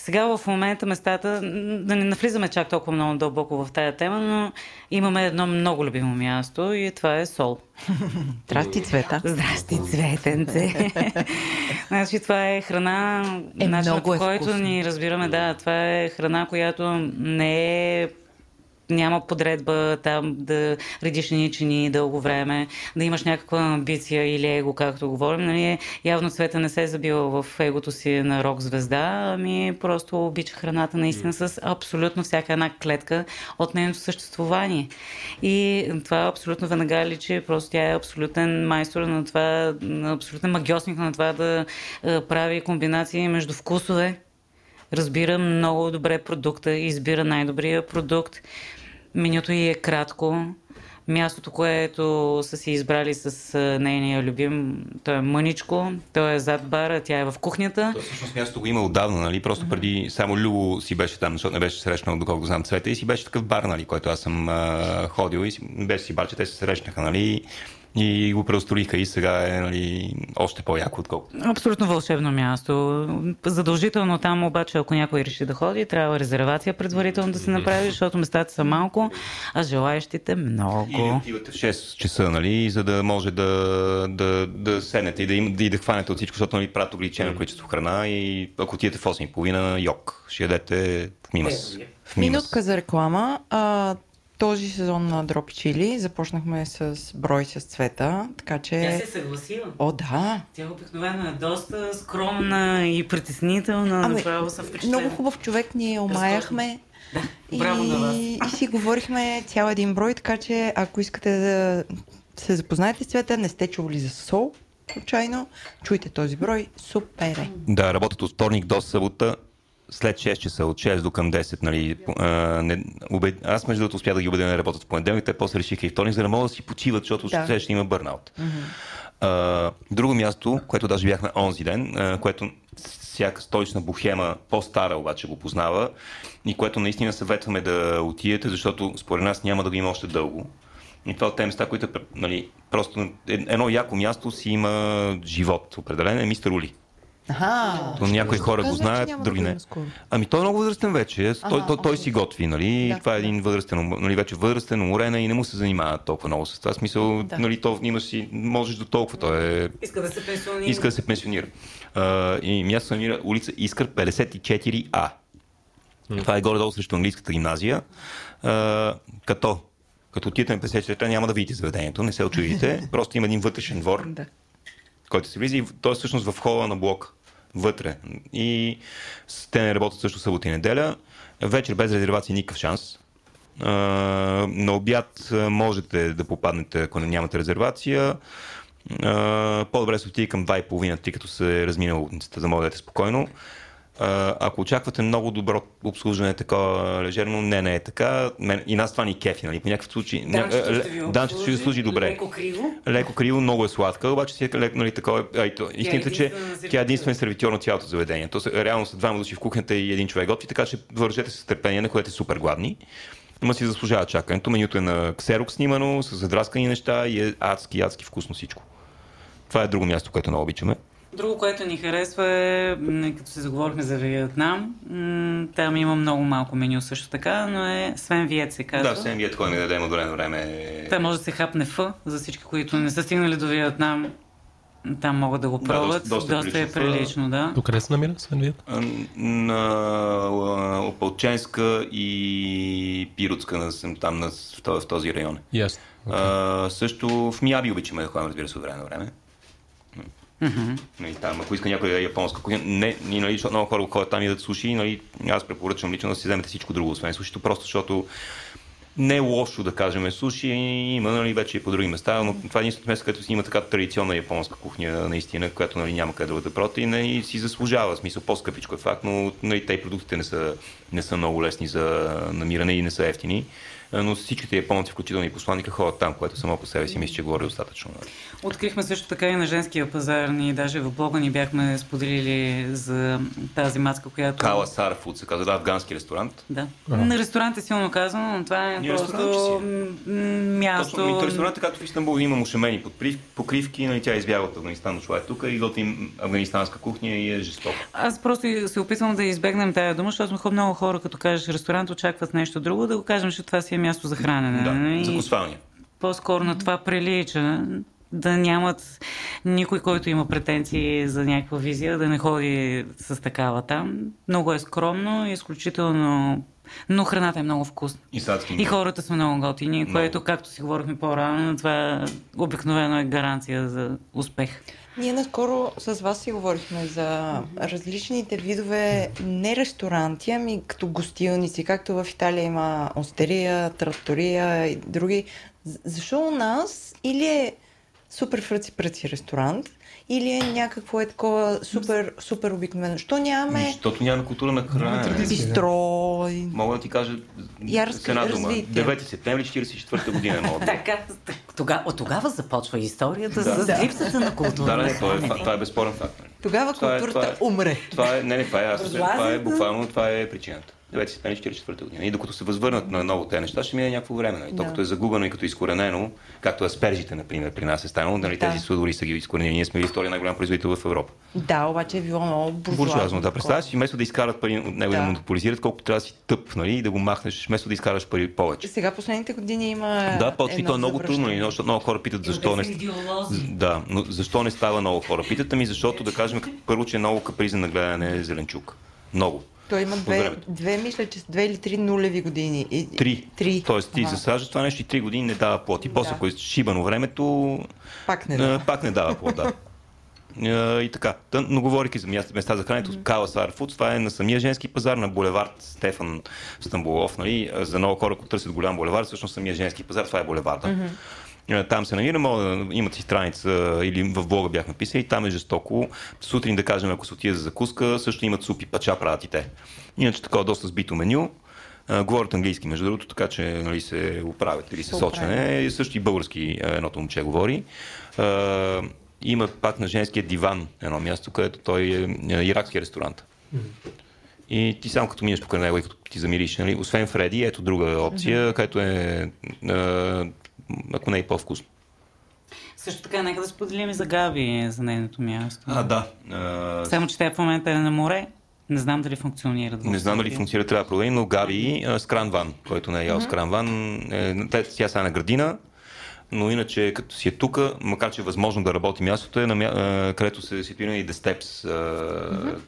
Сега в момента местата, да не навлизаме чак толкова много дълбоко в тая тема, но имаме едно много любимо място и това е Сол. Здрасти, Цвета. Здрасти, Цветенце. значи това е храна, е, начинът, е който вкусно. ни разбираме, да, това е храна, която не е няма подредба там да редиш ни чини дълго време, да имаш някаква амбиция или его, както говорим. Нали, явно цвета не се е забила в егото си на рок звезда, ами просто обича храната наистина с абсолютно всяка една клетка от нейното съществувание. И това абсолютно веднага личи, просто тя е абсолютен майстор на това, абсолютен магиосник на това да прави комбинации между вкусове, разбира много добре продукта избира най-добрия продукт. Менюто и е кратко. Мястото, което са си избрали с нейния любим, то е мъничко, то е зад бара, тя е в кухнята. То всъщност мястото го има отдавна, нали? Просто преди само Любо си беше там, защото не беше срещнал, доколко знам цвета, и си беше такъв бар, нали, който аз съм а, ходил и си, беше си бар, че те се срещнаха, нали? И го преустроиха и сега е нали, още по-яко отколкото. Абсолютно вълшебно място. Задължително там обаче, ако някой реши да ходи, трябва резервация предварително да се направи, защото местата са малко, а желаящите много. И отивате в 6 часа, нали, за да може да, да, да седнете и да, им, и да хванете от всичко, защото нали, правят ограничено количество храна и ако отидете в 8.30, йок, ще ядете в минус. В Минутка за реклама. А, този сезон на Дропи Чили започнахме с брой с цвета, така че... Тя се съгласила. О, да. Тя обикновено е доста скромна и притеснителна, ами, направо са впечатлена. Много хубав човек, ние омаяхме. Да, браво и, на вас. И си говорихме цял един брой, така че ако искате да се запознаете с цвета, не сте чували за сол, случайно, чуйте този брой, супер е. Да, работят от вторник до събота, след 6 часа, от 6 до към 10, нали, а, не, убед... аз между другото успях да ги убедя да работят в понеделник, те после решиха и вторник, за да могат да си почиват, защото да. ще има бърнаут. Mm-hmm. А, друго място, което даже бяхме онзи ден, а, което всяка столична бухема, по-стара обаче го познава и което наистина съветваме да отидете, защото според нас няма да го има още дълго. И това от тези места, които нали, просто едно яко място си има живот определен е мистер Ули. Ага. То някои хора го знаят, други не. Ами той е много възрастен вече. Той, ага, той, той си готви, нали? Да, това е един възрастен, нали, вече възрастен, уморен и не му се занимава толкова много с това. Смисъл, да. нали, то имаш си, можеш до толкова. Той е... Иска да се пенсионира. Иска да се пенсионира. А, и място се намира улица Искър 54А. Това е горе-долу срещу английската гимназия. А, като като отидете на 54 няма да видите заведението, не се очудите. Просто има един вътрешен двор, да. който се влиза и той е всъщност в хола на блок вътре. И те не работят също събота и неделя. Вечер без резервация никакъв шанс. На обяд можете да попаднете, ако нямате резервация. По-добре се отиде към 2.30, тъй като се е разминал за да можете спокойно ако очаквате много добро обслужване, такова лежерно, не, не е така. И нас това ни кефи, нали? По някакъв случай. Данчето ще ви служи добре. Леко криво. Леко криво, много е сладка, обаче си е леко, нали, такова. Истината, че тя е единствен сервитьор на цялото заведение. То са, реално са двама души в кухнята и един човек готви, така че вържете с търпение, на което е супер гладни. Ама си заслужава чакането. Менюто е на ксерок снимано, с задраскани неща и е адски, адски вкусно всичко. Това е друго място, което много обичаме. Друго, което ни харесва е, като се заговорихме за Виетнам, там има много малко меню също така, но е Свен Виет се казва. Да, Свен Виет, кой не даде му време. Та може да се хапне Ф, за всички, които не са стигнали до Виетнам. Там могат да го пробват. Да, доста, доста, доста е прилично, да. До къде се намира Свен Виет? На Опалченска и Пиротска, там на, в този район. Yes. Okay. също в Мияби обичаме да ходим, разбира се, от време на време. Mm-hmm. Нали, там, ако иска някой да е японска кухня, не, ни, нали, защото много хора ходят там и да суши, нали, аз препоръчвам лично да си вземете всичко друго, освен сушито, просто защото не е лошо да кажем суши, има нали, вече и по други места, но това е единственото место, където си има така традиционна японска кухня, наистина, която нали, няма къде да бъде протеин и си заслужава, смисъл по-скъпичко е факт, но нали, те продуктите не са, не са много лесни за намиране и не са ефтини но всичките японци, включително и посланника, ходят там, което само по себе си мисля, че говори достатъчно. Открихме също така и на женския пазар. Ние даже в блога ни бяхме споделили за тази маска, която... Кала Сара Фуд се казва, да, афгански ресторант. Да. Ага. На ресторант е силно казано, но това е Ние просто място... Точно, ресторант, както в Истанбул има мушемени покривки, нали, тя е избяга от Афганистан, дошла е тук и готвим афганистанска кухня и е жестоко. Аз просто се опитвам да избегнем тая дума, защото много хора, като кажеш ресторант, очакват нещо друго, да го кажем, че това си е място за хранене. Да, нали? за закусвания. По-скоро на това прилича да нямат никой, който има претенции за някаква визия, да не ходи с такава там. Много е скромно, изключително но храната е много вкусна. И, садски и хората са много готини, много. което, както си говорихме по-рано, това обикновено е гаранция за успех. Ние наскоро с вас си говорихме за различните видове не ресторанти, ами като гостилници, както в Италия има остерия, трактория и други. Защо у нас или е супер фръци-пръци ресторант, или е някакво е такова супер, супер обикновено? Що нямаме... Защото нямаме култура на храна. Бистро. Мога да ти кажа Я с една дума. 9 септември 44 година мога. така, тогава, от тогава започва историята да. с липсата на култура. Да, не, това е, това е безспорен факт. Тогава това е- културата е, това е, умре. Това е, не, не, това е, аз, това е буквално, това е причината. 9 септември 44 година. И докато се възвърнат на ново тези неща, ще мине някакво време. Нали? То като е загубено и като е изкоренено, както аспержите, например, при нас е станало, нали, да. тези судори са ги изкоренени. Ние сме история най-голям производител в Европа. Да, обаче е било много буржуазно. буржуазно да, представяш си, вместо да изкарат пари от него да. да монополизират, колко трябва да си тъп, нали, и да го махнеш, вместо да изкараш пари повече. Сега последните години има. Да, почти то е много трудно, нали, защото много хора питат защо не. Да, но защо не става много хора? Питат ми, защото да кажем, първо, че е много капризен на гледане зеленчук. Много. Той има две, две, мисля, че с две или три нулеви години. И, три. три. Тоест ти засаждаш това нещо и три години не дава плод. И да. после, ако е шибано времето, пак не дава, пак не дава плод, да. и така. Но говорики за места, за храненето, mm-hmm. Кала Сарфуд, това е на самия женски пазар, на булевард Стефан Стамбулов. Нали? За много хора, които търсят голям булевард, всъщност самия женски пазар, това е булеварда. Mm-hmm. Е, там се намира, мога да имат си страница или в блога бях написал и там е жестоко. Сутрин, да кажем, ако се отиде за закуска, също имат супи, пача правят и те. Иначе такова доста сбито меню. говорят английски, между другото, така че нали, се оправят или се сочване. И също и български едното момче говори. има пак на женския диван едно място, където той е, е иракски ресторант. И ти само като минеш покрай него и като ти замириш, нали? освен Фреди, ето друга опция, mm-hmm. където е, е ако не е по-вкусно. Също така, нека да споделим и за Габи, за нейното място. А, да. А... Само, че тя в момента е на море. Не знам дали функционира. Не знам дали функционира, трябва да проверим, но Габи с кранван, който не е ял с кранван, е, тя сега на градина, но иначе като си е тук, макар че е възможно да работи мястото, е на мя... където се ситуира и The Steps. Mm-hmm.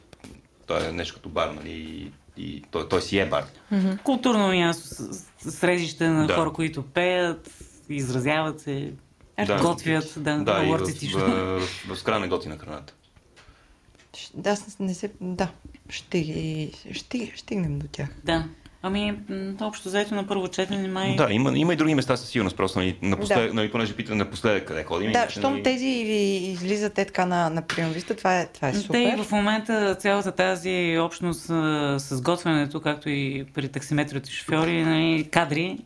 Той е нещо като бар, нали? И той, той си е бар. Mm-hmm. Културно място, срежище на да. хора, които пеят, изразяват се, да. готвят, да, да артистично. В, в, в, в готи на храната. Да, не се, да, ще, ще, стигнем до тях. Да. Ами, общо заето на първо четене май... Да, има, има и други места със сигурност, просто нали, напослед, да. нали, понеже питам напоследък къде ходим. Да, щом нали... тези ви излизат е така на, на приемвиста, това е, това е супер. Те в момента цялата тази общност а, с готвенето, както и при таксиметрите шофьори, нали, кадри,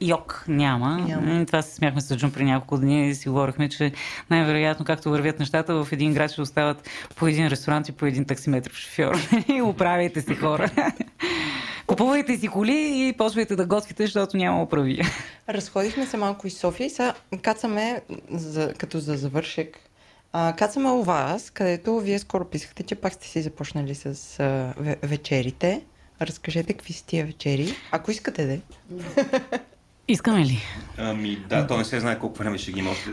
Йок няма. няма. Това се смяхме с Джун при няколко дни и си говорихме, че най-вероятно, както вървят нещата, в един град ще остават по един ресторант и по един таксиметров шофьор. Управяйте си хора. Купувайте си коли и почвайте да готвите, защото няма оправи. Разходихме се малко из София и сега кацаме, за, като за завършек, а, кацаме у вас, където вие скоро писахте, че пак сте си започнали с а, вечерите. Разкажете какви са тия вечери, ако искате да. Искаме ли? Ами да, то не се знае колко време ще ги има още,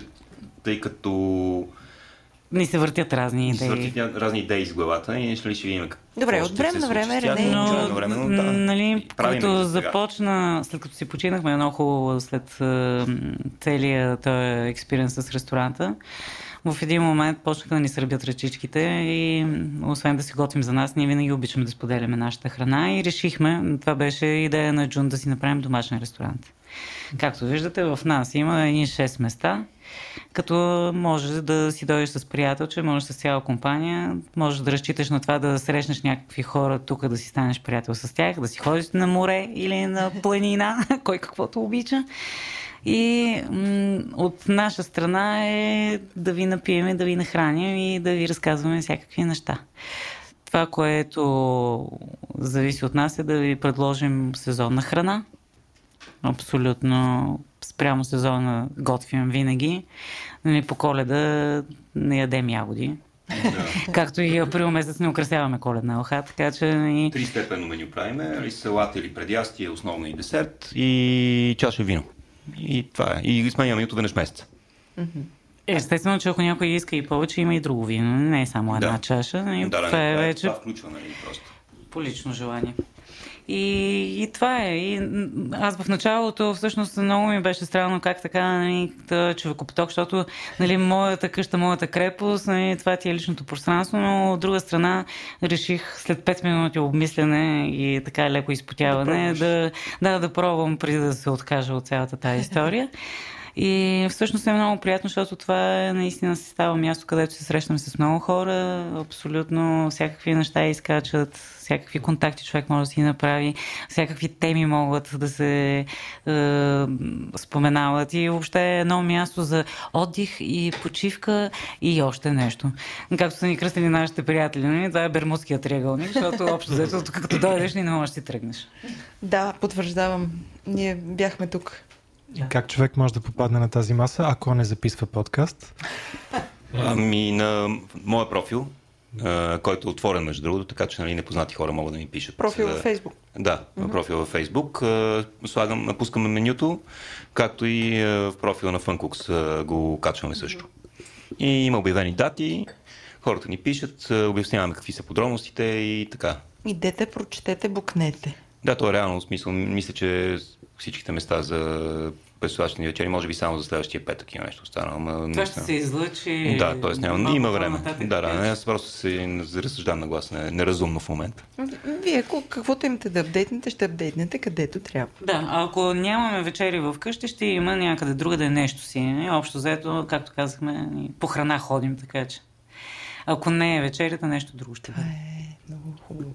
тъй като ни се въртят разни идеи. Ни се въртят разни идеи из главата и ще ли ще видим Добре, от време на време, Рене. Но, но, време, но, да, нали, като започна, след като си починахме много хубаво след uh, целият този експириенс с ресторанта, в един момент почнаха да ни сърбят ръчичките и освен да си готвим за нас, ние винаги обичаме да споделяме нашата храна и решихме, това беше идея на Джун да си направим домашен ресторант. Както виждате, в нас има едни 6 места, като може да си дойдеш с приятелче, може с цяла компания, може да разчиташ на това да срещнеш някакви хора тук, да си станеш приятел с тях, да си ходиш на море или на планина, кой каквото обича. И м- от наша страна е да ви напием, да ви нахраним и да ви разказваме всякакви неща. Това, което зависи от нас е да ви предложим сезонна храна. Абсолютно спрямо сезона готвим винаги. Нали, по коледа не ядем ягоди. Да. Както и април месец не украсяваме коледна лха, така че... И... Три степенно меню правиме, салат или предястие, основно и десерт и чаша вино. И това е. И сменяме менюто веднъж месеца. Естествено, че ако някой иска и повече, има и друго вино. Не е само една да. чаша. И да, това е вече... Това включва, нали, просто. По лично желание. И, и това е. И аз в началото всъщност много ми беше странно как така нали, човекопоток, защото нали, моята къща, моята крепост, нали, това ти е личното пространство, но от друга страна реших след 5 минути обмислене и така леко изпотяване да, да, да пробвам преди да се откажа от цялата тази история. И всъщност е много приятно, защото това е наистина се става място, където се срещам с много хора, абсолютно всякакви неща изкачат, всякакви контакти човек може да си направи, всякакви теми могат да се е, споменават и въобще е едно място за отдих и почивка и още нещо. Както са ни кръстили нашите приятели? Нали? това е Бермудския триъгълник, защото общо взето, като дойдеш, не можеш да си тръгнеш. Да, потвърждавам. Ние бяхме тук и как човек може да попадне на тази маса, ако не записва подкаст? Ами на моя профил, който е отворен между другото, така че нали, непознати хора могат да ми пишат. Профил във Фейсбук. Да, mm-hmm. профил във Фейсбук. Слагам, напускаме менюто, както и в профила на Funcook го качваме също. И има обявени дати, хората ни пишат, обясняваме какви са подробностите и така. Идете, прочетете, букнете. Да, то е реално смисъл. Мисля, че всичките места за предстоящите вечери, може би само за следващия петък има нещо останало. Това наистина... ще се излъчи. Да, т.е. няма, има време. Да, да, не, аз просто се разсъждам на глас, не, неразумно в момента. Вие, каквото имате да апдейтнете, ще апдейтнете където трябва. Да, ако нямаме вечери в къщи, ще има някъде друга да е нещо си. Общо взето, както казахме, по храна ходим, така че. Ако не е вечерята, нещо друго ще бъде. Е, много хубаво.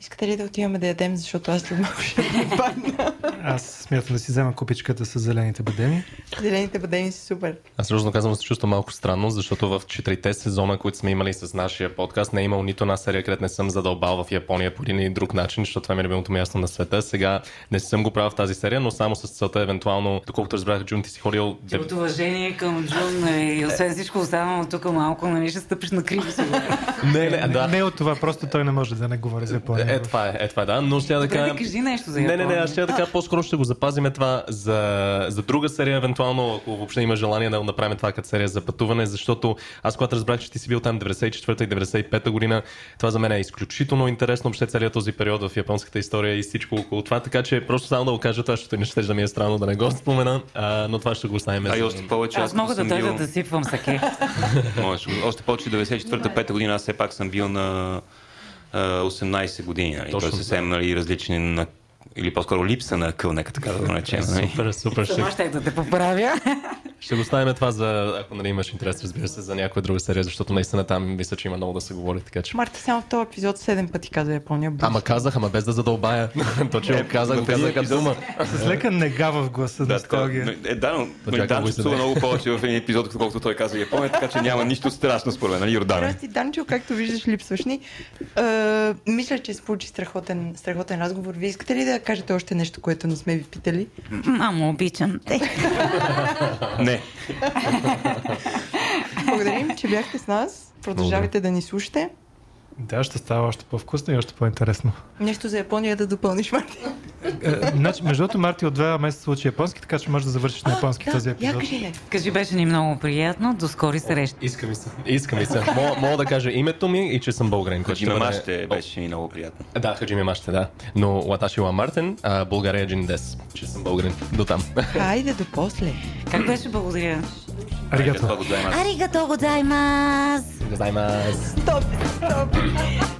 Искате ли да отиваме да ядем, защото аз след малко ще падна? Аз смятам да си взема купичката с зелените бадеми. Зелените бадеми са супер. Аз сериозно казвам се чувствам малко странно, защото в четирите сезона, които сме имали с нашия подкаст, не е имал нито една серия, където не съм задълбал в Япония по един или друг начин, защото това ми е любимото място на света. Сега не съм го правил в тази серия, но само с целта евентуално, доколкото разбрах, Джун, ти си ходил. От уважение към Джун и освен всичко останало тук малко, нали, ще стъпиш на криво си. не, не, да. не от това, просто той не може да не говори за Япония. Е, това е, е, това е, да. Но ще да кажа. кажи нещо за Не, не, не, аз ще да кажа, по-скоро ще го запазиме това за, за друга серия, евентуално, ако въобще има желание да направим това като серия за пътуване, защото аз когато разбрах, че ти си бил там 94 и 95 година, това за мен е изключително интересно, въобще целият този период в японската история и всичко около това, така че просто само да го кажа това, защото не ще да ми е странно да не го спомена, а, но това ще го оставим. А и още повече. Аз, аз мога да дойда бил... да сипвам саке. Може, още повече 94-та година аз все пак съм бил на 18 години. Нали? Точно, Той е съвсем нали, различни на или по-скоро липса на къл, нека така да го наречем. Нали? Супер, супер. Ще... ще да те поправя. Ще го ставим това за, ако нали имаш интерес, разбира се, за някоя друга серия, защото наистина там мисля, че има много да се говори. Така, че... Марта само в този епизод 7 пъти каза Япония. Бъс. Ама казах, ама без да задълбая. Точно го казах, го казах като дума. С лека нега в гласа да, носталгия. Е, да, но Дан чувства много повече в един епизод, отколкото той каза Япония, така че няма нищо страшно според мен, нали, Йордан? Данчо, както виждаш, липсваш ни. мисля, че се получи страхотен, страхотен разговор. Вие искате ли да кажете още нещо, което не сме ви питали? Мамо, обичам те. не. Благодарим, че бяхте с нас. Продължавайте да ни слушате. Да, ще става още по-вкусно и още по-интересно. Нещо за Япония да допълниш, Марти. Е, значи, между другото, Марти от два месеца учи японски, така че можеш да завършиш на японски да, този епизод. Я кажи беше ни много приятно. До скори срещи. Иска ми се. Иска ми се. Мога, мога да кажа името ми и че съм българин. Хаджиме Маще беше ми много приятно. Да, Хаджиме Маще, да. Но Латаши Ла Мартин, а България Джин Дес, че съм българин. До там. Хайде, до после. Как беше благодаря? ありがとうございます。ありがとうございます。ありがとうございます。